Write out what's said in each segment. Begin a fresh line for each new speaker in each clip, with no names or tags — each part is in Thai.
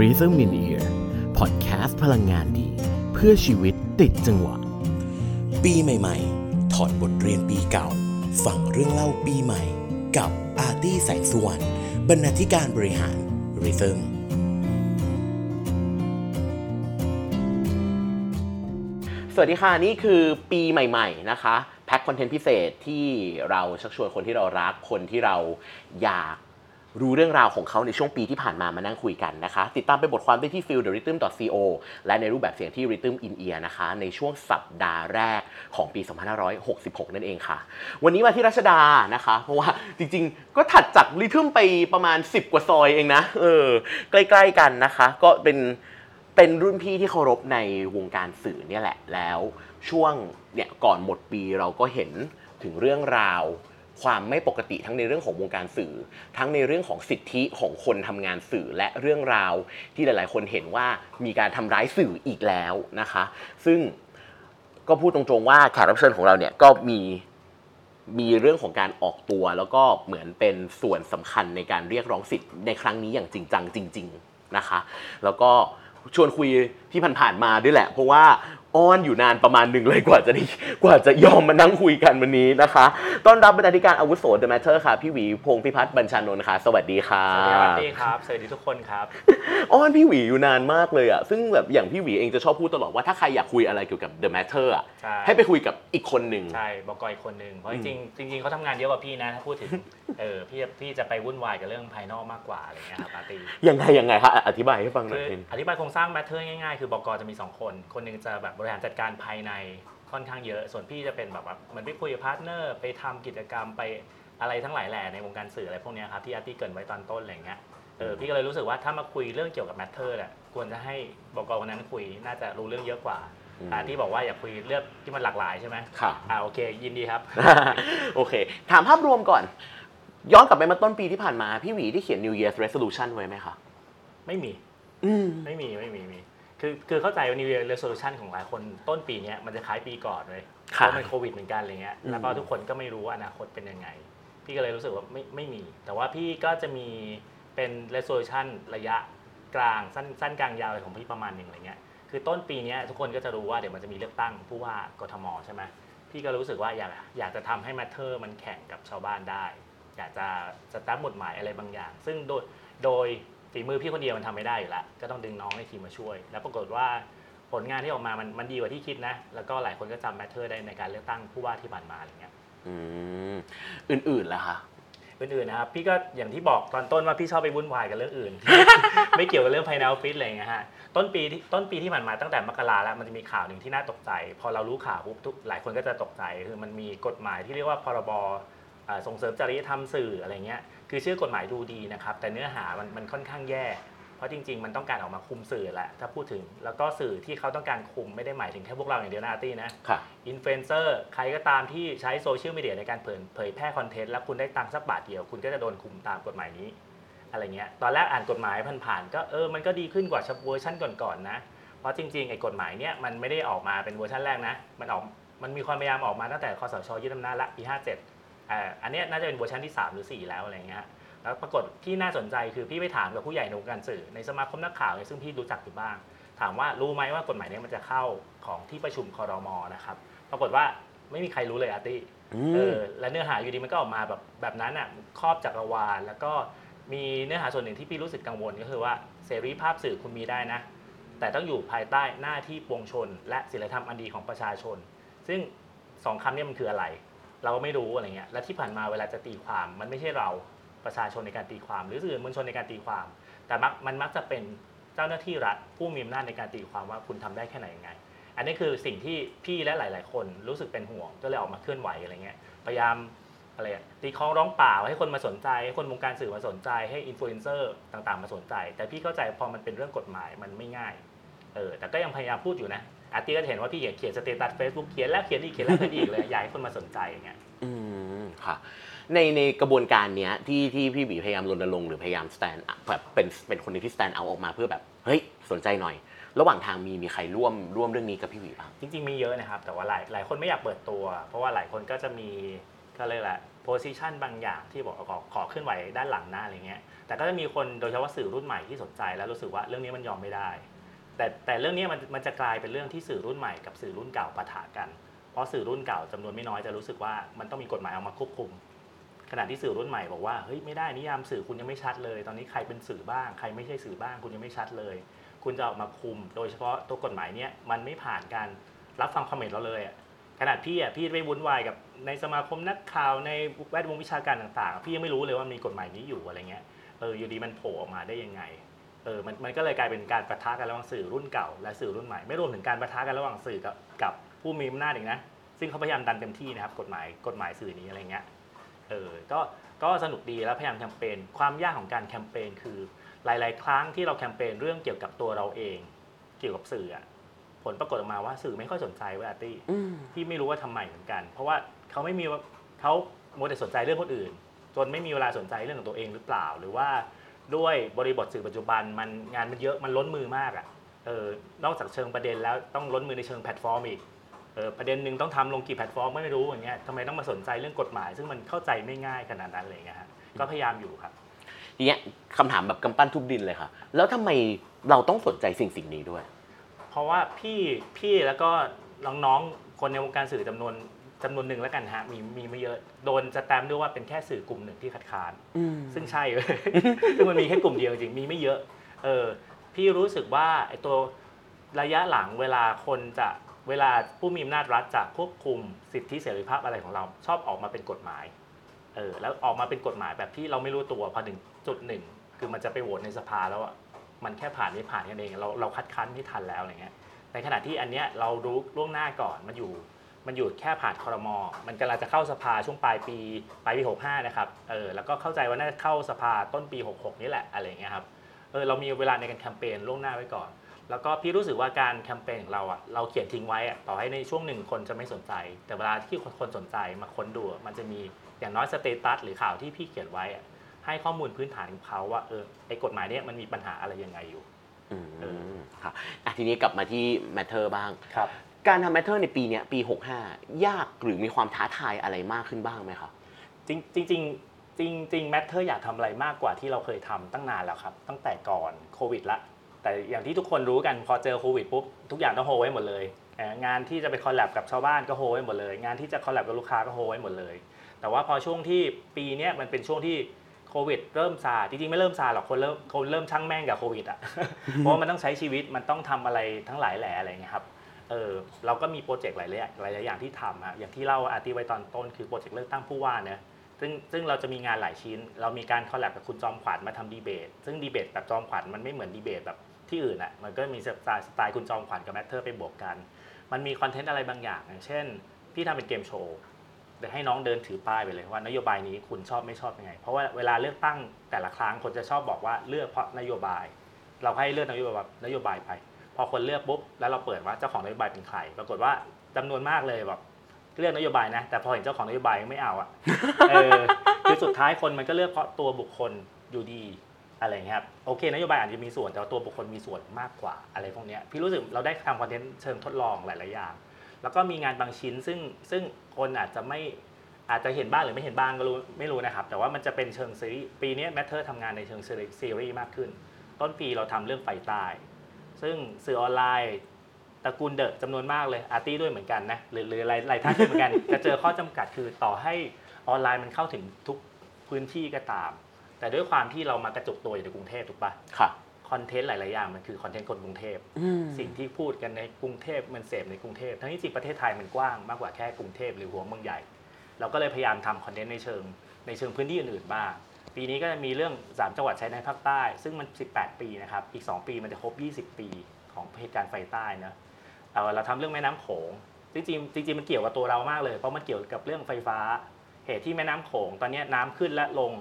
Rhythm in Ear Podcast พลังงานดี เพื่อชีวิตติดจังหวะ
ปีใหม่ ๆ ถอดบทเรียนปีเก่า ฟังเรื่องเล่าปีใหม่ กับอาร์ตี้แสงสุวรรณบรรณาธิการบริหาร Rhythm
สวัสดีค่ะ นี่คือปีใหม่ ๆ นะคะ แพ็คคอนเทนต์พิเศษที่เราชักชวนคนที่เรารักคนที่เราอยาก รู้เรื่องราวของเขาในช่วงปีที่ผ่านมามานั่งคุยกันนะคะ ติดตามไปบทความได้ที่ f i e l t h e r h y t h m c o และในรูปแบบเสียงที่ Rhythm in Ear นะคะ ในช่วงสัปดาห์แรกของปี 2566 นั่นเองค่ะ วันนี้มาที่รัชดานะคะ เพราะว่าจริงๆ ก็ถัดจากริทึมไปประมาณ 10 กว่าซอยเองนะเออใกล้ๆกันนะคะ ก็เป็นเป็นรุ่นพี่ที่เคารพในวงการสื่อเนี่ยแหละแล้วช่วงเนี่ยก่อนหมดปีเราก็เห็นถึงเรื่องราว ความไม่ปกติทั้งในเรื่องของวงการสื่อ ทั้งในเรื่องของสิทธิของคนทำงานสื่อและเรื่องราวที่หลาย ๆ คนเห็นว่ามีการทำร้ายสื่ออีกแล้วนะคะ ซึ่งก็พูดตรงๆว่าแขกรับเชิญของเราเนี่ยก็มีมีเรื่องของการออกตัว แล้วก็เหมือนเป็นส่วนสำคัญในการเรียกร้องสิทธิ์ในครั้งนี้อย่างจริงจังจริง ๆ นะคะ แล้วก็ชวนคุยที่ผ่านๆมาด้วยแหละ เพราะว่า อ้อนอยู่นานประมาณหนึ่งเลยกว่าจะได้กว่าจะยอมมานั่งคุยกันวันนี้นะคะ ต้อนรับบรรณาธิการอาวุโส The Matter ค่ะ พี่หวีพงษ์พิพัฒน์บัญชานนท์ค่ะ สวัสดีค่ะ
สวัสดีครับ สวัสดีทุกคนครับ
อ้อนพี่หวีอยู่นานมากเลยอะ ซึ่งแบบอย่างพี่หวีเองจะชอบพูดตลอดว่าถ้าใครอยากคุยอะไรเกี่ยวกับ The Matter อะ
ใช่
ให้ไปคุยกับอีกคนหนึ่ง
ใช่ บอกกอยคนหนึ่งเพราะจริงๆจริงๆเขาทำงานเยอะกว่าพี่นะ ถ้าพูดถึง เออ พี่พี่จะไปวุ่นวายกับเรื่องภายนอกมากกว่าอะไรเงี้ยครับปาร์ตี้
ยังไงยังไงคะอธิบายให้ฟังหน่อยคื
อออธิบายโครงสร้าง Matter ง่ายๆ คือบอกกจะมี 2 คน คนหนึ่งจะแบบบริหารจัดการภายในค่อนข้างเยอะ ส่วนพี่จะเป็นแบบว่าเหมือนไปคุยกับ partner ไปทำกิจกรรมไปอะไรทั้งหลายแหล่ในวงการสื่ออะไรพวกเนี้ยครับที่อาร์ตี้เกริ่นไว้ตอนต้นอะไรเงี้ยเออพี่ก็เลยรู้สึกว่าถ้ามาคุยเรื่องเกี่ยวกับ Matter เนี่ยควรจะให้ บ.ก. คนนั้นคุยน่าจะรู้เรื่องเยอะกว่า
อืม
อาร์ตี้บอกว่าอยากคุยเรื่องที่มันหลากหลายใช่ไหม
ค่ะ
อ่าโอเค ยินดีครับ
โอเค ถามภาพรวมก่อน ย้อนกลับไปมาต้นปีที่ผ่านมา พี่หวีที่เขียน New Year's Resolution ไว้ไหมคะ
ไม่มี
อืม
ไม่มีไม่มีมี คือคือเข้าใจว่า New Year Resolution ของหลายคนต้นปีเนี้ยมันจะคล้ายปีก่อนเลยเพ
ค่ะ
ราะมันโควิดเหมือนกันอะไรเงี้ย
อืม
แล้วก็ทุกคนก็ไม่รู้ว่าอนาคตเป็นยังไง พี่ก็เลยรู้สึกว่าไม่ไม่มี แต่ว่าพี่ก็จะมีเป็น resolution ระยะกลางสั้นสั้นกลางยาวของพี่ประมาณหนึ่งอะไรเงี้ยคือต้นปีเนี้ยทุกคนก็จะรู้ว่าเดี๋ยวมันจะมีเลือกตั้งผู้ว่ากทมใช่ไหมพี่ก็รู้สึกว่าอยากอยากจะทำให้ Matter มันแข่งกับชาวบ้านได้ อยากจะสตาร์ทหมุดหมายอะไรบางอย่าง ซึ่งโดยโดย ฝีมือพี่คนเดียวมันทำไม่ได้อยู่แล้วก็ต้องดึงน้องในทีมมาช่วย แล้วปรากฏว่าผลงานที่ออกมามันมันดีกว่าที่คิดนะ แล้วก็หลายคนก็จำ Matter ได้ในการเลือกตั้งผู้ว่าที่ผ่านมาอะไรเงี้ย
อืมอื่นๆล่ะคะ
อื่นๆนะครับพี่ก็อย่างที่บอกตอนต้นว่าพี่ชอบไปวุ่นวายกับเรื่องอื่น ไม่เกี่ยวกับเรื่องภายในออฟฟิศอะไรเงี้ยฮะต้นปีที่ต้นปีที่ผ่านมาตั้งแต่มกราแล้วมันจะมีข่าวหนึ่งที่น่าตกใจ พอเรารู้ข่าวปุ๊บทุกหลายคนก็จะตกใจคือมันมีกฎหมายที่เรียกว่าพรบเอ่อส่งเสริมจริยธรรมสื่ออะไรเงี้ย คือชื่อกฎหมายดูดีนะครับ แต่เนื้อหามันมันค่อนข้างแย่ เพราะจริง ๆ มันต้องการออกมาคุมสื่อแหละถ้าพูดถึง แล้วก็สื่อที่เขาต้องการคุมไม่ได้หมายถึงแค่พวกเราอย่างเดียวนะอาร์ตี้นะ
ค่ะ
อินฟลูเอนเซอร์ใครก็ตามที่ใช้โซเชียลมีเดียในการเผยเผยแพร่คอนเทนต์แล้วคุณได้ตังค์สักบาทเดียว คุณก็จะโดนคุมตามกฎหมายนี้ อะไรเงี้ยตอนแรกอ่านกฎหมายผ่านๆก็เออมันก็ดีขึ้นกว่าเวอร์ชันก่อนๆนะเพราะจริงๆไอ้กฎหมายเนี้ยมันไม่ได้ออกมาเป็นเวอร์ชันแรกนะมันออกมันมีความพยายามออกมาตั้งแต่คสช.ยึดอำนาจละปี 57 อ่าอันเนี้ยน่าจะเป็นเวอร์ชันที่ 3 หรือ 4 แล้วอะไรเงี้ยแล้วปรากฏที่น่าสนใจคือพี่ไปถามกับผู้ใหญ่ในวงการสื่อในสมาคมนักข่าวเนี่ยซึ่งพี่รู้จักอยู่บ้าง ถามว่ารู้ไหมว่ากฎหมายเนี้ยมันจะเข้าของที่ประชุมคอรมอนะครับปรากฏว่าไม่มีใครรู้เลยอาร์ตี้
อื
เอ
ม
อและเนื้อหาอยู่ดีมันก็ออกมาแบบแบบนั้นอะครอบจักรวาลแล้วก็มีเนื้อหาส่วนหนึ่งที่พี่รู้สึกกังวลก็คือว่าเสรีภาพสื่อคุณมีได้นะ แต่ต้องอยู่ภายใต้หน้าที่ปวงชน และศีลธรรมอันดีของประชาชน ซึ่งสองคำเนี้มันคืออะไร เราก็ไม่รู้อะไรเงี้ยและที่ผ่านมาเวลาจะตีความมันไม่ใช่เราประชาชนในการตีความ หรือสื่อมวลชนในการตีความ แต่มักมันมักจะเป็นเจ้าหน้าที่รัฐผู้มีอำนาจในการตีความว่าคุณทำได้แค่ไหนยังไง อันนี้คือสิ่งที่พี่และหลาย ๆ คนรู้สึกเป็นห่วงก็เลยออกมาเคลื่อนไหวอะไรเงี้ยพยายามอะไรตีคล้องร้องเปล่าให้คนมาสนใจ ให้คนวงการสื่อมาสนใจ ให้อินฟลูเอนเซอร์ต่าง ๆ มาสนใจ แต่พี่เข้าใจพอมันเป็นเรื่องกฎหมายมันไม่ง่ายเออแต่ก็ยังพยายามพูดอยู่นะ อาร์ตี้ก็จะเห็นว่าพี่เขียน status เฟซบุ๊กเขียนแล้วเขียนอีกเขียนแล้วเขียนอีกเลยอยากให้คนมาสนใจอย่างเงี้ย
อืมค่ะในในกระบวนการเนี้ยที่ที่พี่บีพยายามรณรงค์หรือพยายาม stand up แบบเป็นเป็นคนหนึ่งที่ stand out ออกมาเพื่อแบบเฮ้ยสนใจหน่อย ระหว่างทางมีมีใครร่วมร่วมเรื่องนี้กับพี่บีบ้าง
จริง ๆ มีเยอะนะครับ แต่ว่าหลายหลายคนไม่อยากเปิดตัว เพราะว่าหลายคนก็จะมีก็เลยกแหละโพสิชันบางอย่างที่บอกขอขอเคลื่อนไหวด้านหลังหน้าอะไรเงี้ยแต่ก็จะมีคนโดยเฉพาะสื่อรุ่นใหม่ที่สนใจแล้วรู้สึกว่าเรื่องนี้มันยอมไม่ได้ แต่แต่เรื่องนี้มันมันจะกลายเป็นเรื่องที่สื่อรุ่นใหม่กับสื่อรุ่นเก่าปะทะกัน เพราะสื่อรุ่นเก่าจำนวนไม่น้อยจะรู้สึกว่ามันต้องมีกฎหมายออกมาควบคุม ขณะที่สื่อรุ่นใหม่บอกว่าเฮ้ยไม่ได้นิยามสื่อคุณยังไม่ชัดเลย ตอนนี้ใครเป็นสื่อบ้างใครไม่ใช่สื่อบ้างคุณยังไม่ชัดเลย คุณจะออกมาคุม โดยเฉพาะตัวกฎหมายเนี้ยมันไม่ผ่านการรับฟังความเห็นเราเลยอะขนาดพี่อะพี่ไปวุ่นวายกับในสมาคมนักข่าวในแวดวงวิชาการต่าง ๆ พี่ยังไม่รู้เลยว่ามีกฎหมายนี้อยู่อะไรเงี้ยเอออยู่ดีมันโผล่ออกมาได้ยังไง เออมันมันก็เลยกลายเป็นการประทะกันระหว่างสื่อรุ่นเก่าและสื่อรุ่นใหม่ ไม่รวมถึงการประทะกันระหว่างสื่อกับกับผู้มีอำนาจอีกนะ ซึ่งเขาพยายามดันเต็มที่นะครับกฎหมายกฎหมายสื่อนี้อะไรเงี้ย เออ ก็ก็สนุกดีแล้วพยายามแคมเปญ ความยากของการแคมเปญคือหลาย ๆ ครั้งที่เราแคมเปญเรื่องเกี่ยวกับตัวเราเอง เกี่ยวกับสื่ออะผลปรากฏออกมาว่าสื่อไม่ค่อยสนใจเลยอาร์ตี้
อืม
พี่ไม่รู้ว่าทำไมเหมือนกัน เพราะว่าเขาไม่มีว่าเขามัวแต่สนใจเรื่องคนอื่น จนไม่มีเวลาสนใจเรื่องของตัวเองหรือเปล่า หรือว่า ด้วยบริบทสื่อปัจจุบันมันงานมันเยอะมันล้นมือมากอะเออนอกจากเชิงประเด็นแล้วต้องล้นมือในเชิงแพลตฟอร์มอีกเออประเด็นหนึ่งต้องทำลงกี่แพลตฟอร์มไม่รู้อย่างเงี้ยทำไมต้องมาสนใจเรื่องกฎหมาย ซึ่งมันเข้าใจไม่ง่ายขนาดนั้นเลยนะฮะก็พยายามอยู่ครับ
ทีเนี้ยคำถามแบบกำปั้นทุบดินเลยค่ะ แล้วทำไมเราต้องสนใจสิ่งสิ่งนี้ด้วย
เพราะว่าพี่พี่แล้วก็น้องๆคนในวงการสื่อจำนวน จำนวนหนึ่งแล้วกันฮะมีมีไม่เยอะโดนจะแตมป์ด้วยว่าเป็นแค่สื่อกลุ่มหนึ่งที่คัดค้านซึ่งใช่ ซึ่งมันมีแค่กลุ่มเดียวจริงมีไม่เยอะเออพี่รู้สึกว่าไอ้ตัวระยะหลังเวลาคนจะเวลาผู้มีอำนาจรัฐจะควบคุมสิทธิเสรีภาพอะไรของเรา ชอบออกมาเป็นกฎหมายเออแล้วออกมาเป็นกฎหมายแบบที่เราไม่รู้ตัวพอถึงจุดหนึ่งคือมันจะไปโหวตในสภาแล้วอะมันแค่ผ่านไม่ผ่านกันเองเราเราคัดค้านไม่ทันแล้วอะไรเงี้ยในขณะที่อันเนี้ยเรารู้ล่วงหน้าก่อนมันอยู่ มันอยู่แค่ผ่านคอรมอมันกำลังจะเข้าสภาช่วงปลายปีปลายปี 65 นะครับ เออ แล้วก็เข้าใจว่าน่าจะเข้าสภาต้นปี 66 นี่แหละอะไรอย่างเงี้ยครับ เออ เรามีเวลาในการแคมเปญล่วงหน้าไว้ก่อน แล้วก็พี่รู้สึกว่าการแคมเปญของเราอะ เราเขียนทิ้งไว้อะต่อให้ในช่วงหนึ่งคนจะไม่สนใจ แต่เวลาที่คนคนสนใจมาค้นดูอะมันจะมีอย่างน้อยสเตตัสหรือข่าวที่พี่เขียนไว้อะให้ข้อมูลพื้นฐานของเขาว่า เออ ไอ้กฎหมายเนี้ยมันมีปัญหาอะไรยังไงอยู่
อืม
เออ
ค่ะอะทีนี้กลับมาที่ Matter บ้าง
ครับ
การทำ Matter ในปีนี้ปี 65 ยากหรือมีความท้าทายอะไรมากขึ้นบ้างไหมคะ
จริงจริงจริงจริงจริงแมทเธอร์อยากทำอะไรมากกว่าที่เราเคยทำตั้งนานแล้วครับ ตั้งแต่ก่อนโควิดละแต่อย่างที่ทุกคนรู้กันพอเจอโควิดปุ๊บทุกอย่างต้องโฮไว้หมดเลยงานที่จะไป collab กับชาวบ้านก็ hold ไว้หมดเลย งานที่จะ collab กับลูกค้าก็ hold ไว้หมดเลย แต่ว่าพอช่วงที่ปีนี้มันเป็นช่วงที่โควิดเริ่มซาจริงๆไม่เริ่มซาหรอกคนเริ่มคนเริ่มช่างแม่งกับโควิดอะเพราะมันต้องใช้ชีวิตมันต้องทำอะไรทั้งหลายแหล่อะไรเงี้ยครับ เออเราก็มีโปรเจกต์หลายหลายอย่างที่ทำอะอย่างที่เล่าอาร์ตี้ไว้ตอนต้นคือโปรเจกต์เลือกตั้งผู้ว่าเนี่ยซึ่งซึ่งเราจะมีงานหลายชิ้น เรามีการ collab กับคุณจอมขวัญมาทำดีเบต ซึ่งดีเบตแบบจอมขวัญมันไม่เหมือนดีเบตแบบที่อื่นอะมันก็มีสไตล์สไตล์คุณจอมขวัญกับ Matter ไปบวกกัน มันมีคอนเทนต์อะไรบางอย่าง อย่างเช่น พี่ทำเป็นเกมโชว์เดี๋ยวให้น้องเดินถือป้ายไปเลยว่านโยบายนี้คุณชอบไม่ชอบยังไง เพราะว่าเวลาเลือกตั้งแต่ละครั้งคนจะชอบบอกว่าเลือกเพราะนโยบาย เราให้เลือกนโยบายนโยบายไป พอคนเลือกปุ๊บแล้วเราเปิดว่าเจ้าของนโยบายเป็นใคร ปรากฏว่าจำนวนมากเลยแบบเลือกนโยบายนะ แต่พอเห็นเจ้าของนโยบายไม่เอาอะคือสุดท้ายคนมันก็เลือกเพราะตัวบุคคลอยู่ดีอะไรเงี้ยครับโอเคนโยบายอาจจะมีส่วนแต่ว่าตัวบุคคลมีส่วนมากกว่าอะไรพวกนี้พี่รู้สึกเราได้ทำคอนเทนต์เชิงทดลองหลาย ๆ อย่าง แล้วก็มีงานบางชิ้นซึ่งซึ่งคนอาจจะไม่อาจจะเห็นบ้างหรือไม่เห็นบ้างก็รู้ไม่รู้นะครับ แต่ว่ามันจะเป็นเชิงซีรีส์ปีนี้ Matter ทำงานในเชิงซีรีส์มากขึ้น ต้นปีเราทำเรื่องไฟใต้ ซึ่งสื่อออนไลน์ตระกูล The จำนวนมากเลยอาร์ตี้ด้วยเหมือนกันนะหรือหรือหลายหลายท่านด้วยเหมือนกัน จะเจอข้อจำกัดคือต่อให้ออนไลน์มันเข้าถึงทุกพื้นที่ก็ตาม แต่ด้วยความที่เรามากระจุกตัวอยู่ในกรุงเทพถูกปะ
ค่ะ
คอนเทนต์หลาย ๆ อย่างมันคือคอนเทนต์คนกรุงเทพ
อืม
สิ่งที่พูดกันในกรุงเทพมันเสพในกรุงเทพทั้งที่จริงประเทศไทยมันกว้างมากกว่าแค่กรุงเทพหรือหัวเมืองใหญ่ เราก็เลยพยายามทำคอนเทนต์ในเชิงในเชิงพื้นที่อื่นๆบ้าง ปีนี้ก็จะมีเรื่อง 3 จังหวัดชายแดนภาคใต้ ซึ่งมัน 18 ปีนะครับ อีก 2 ปีมันจะครบ 20 ปีของเหตุการณ์ไฟใต้นะเอ่อเราทำเรื่องแม่น้ำโขงจริงๆจริงๆมันเกี่ยวกับตัวเรามากเลย เพราะมันเกี่ยวกับเรื่องไฟฟ้า เหตุที่แม่น้ำโขง ตอนนี้น้ำขึ้นและลง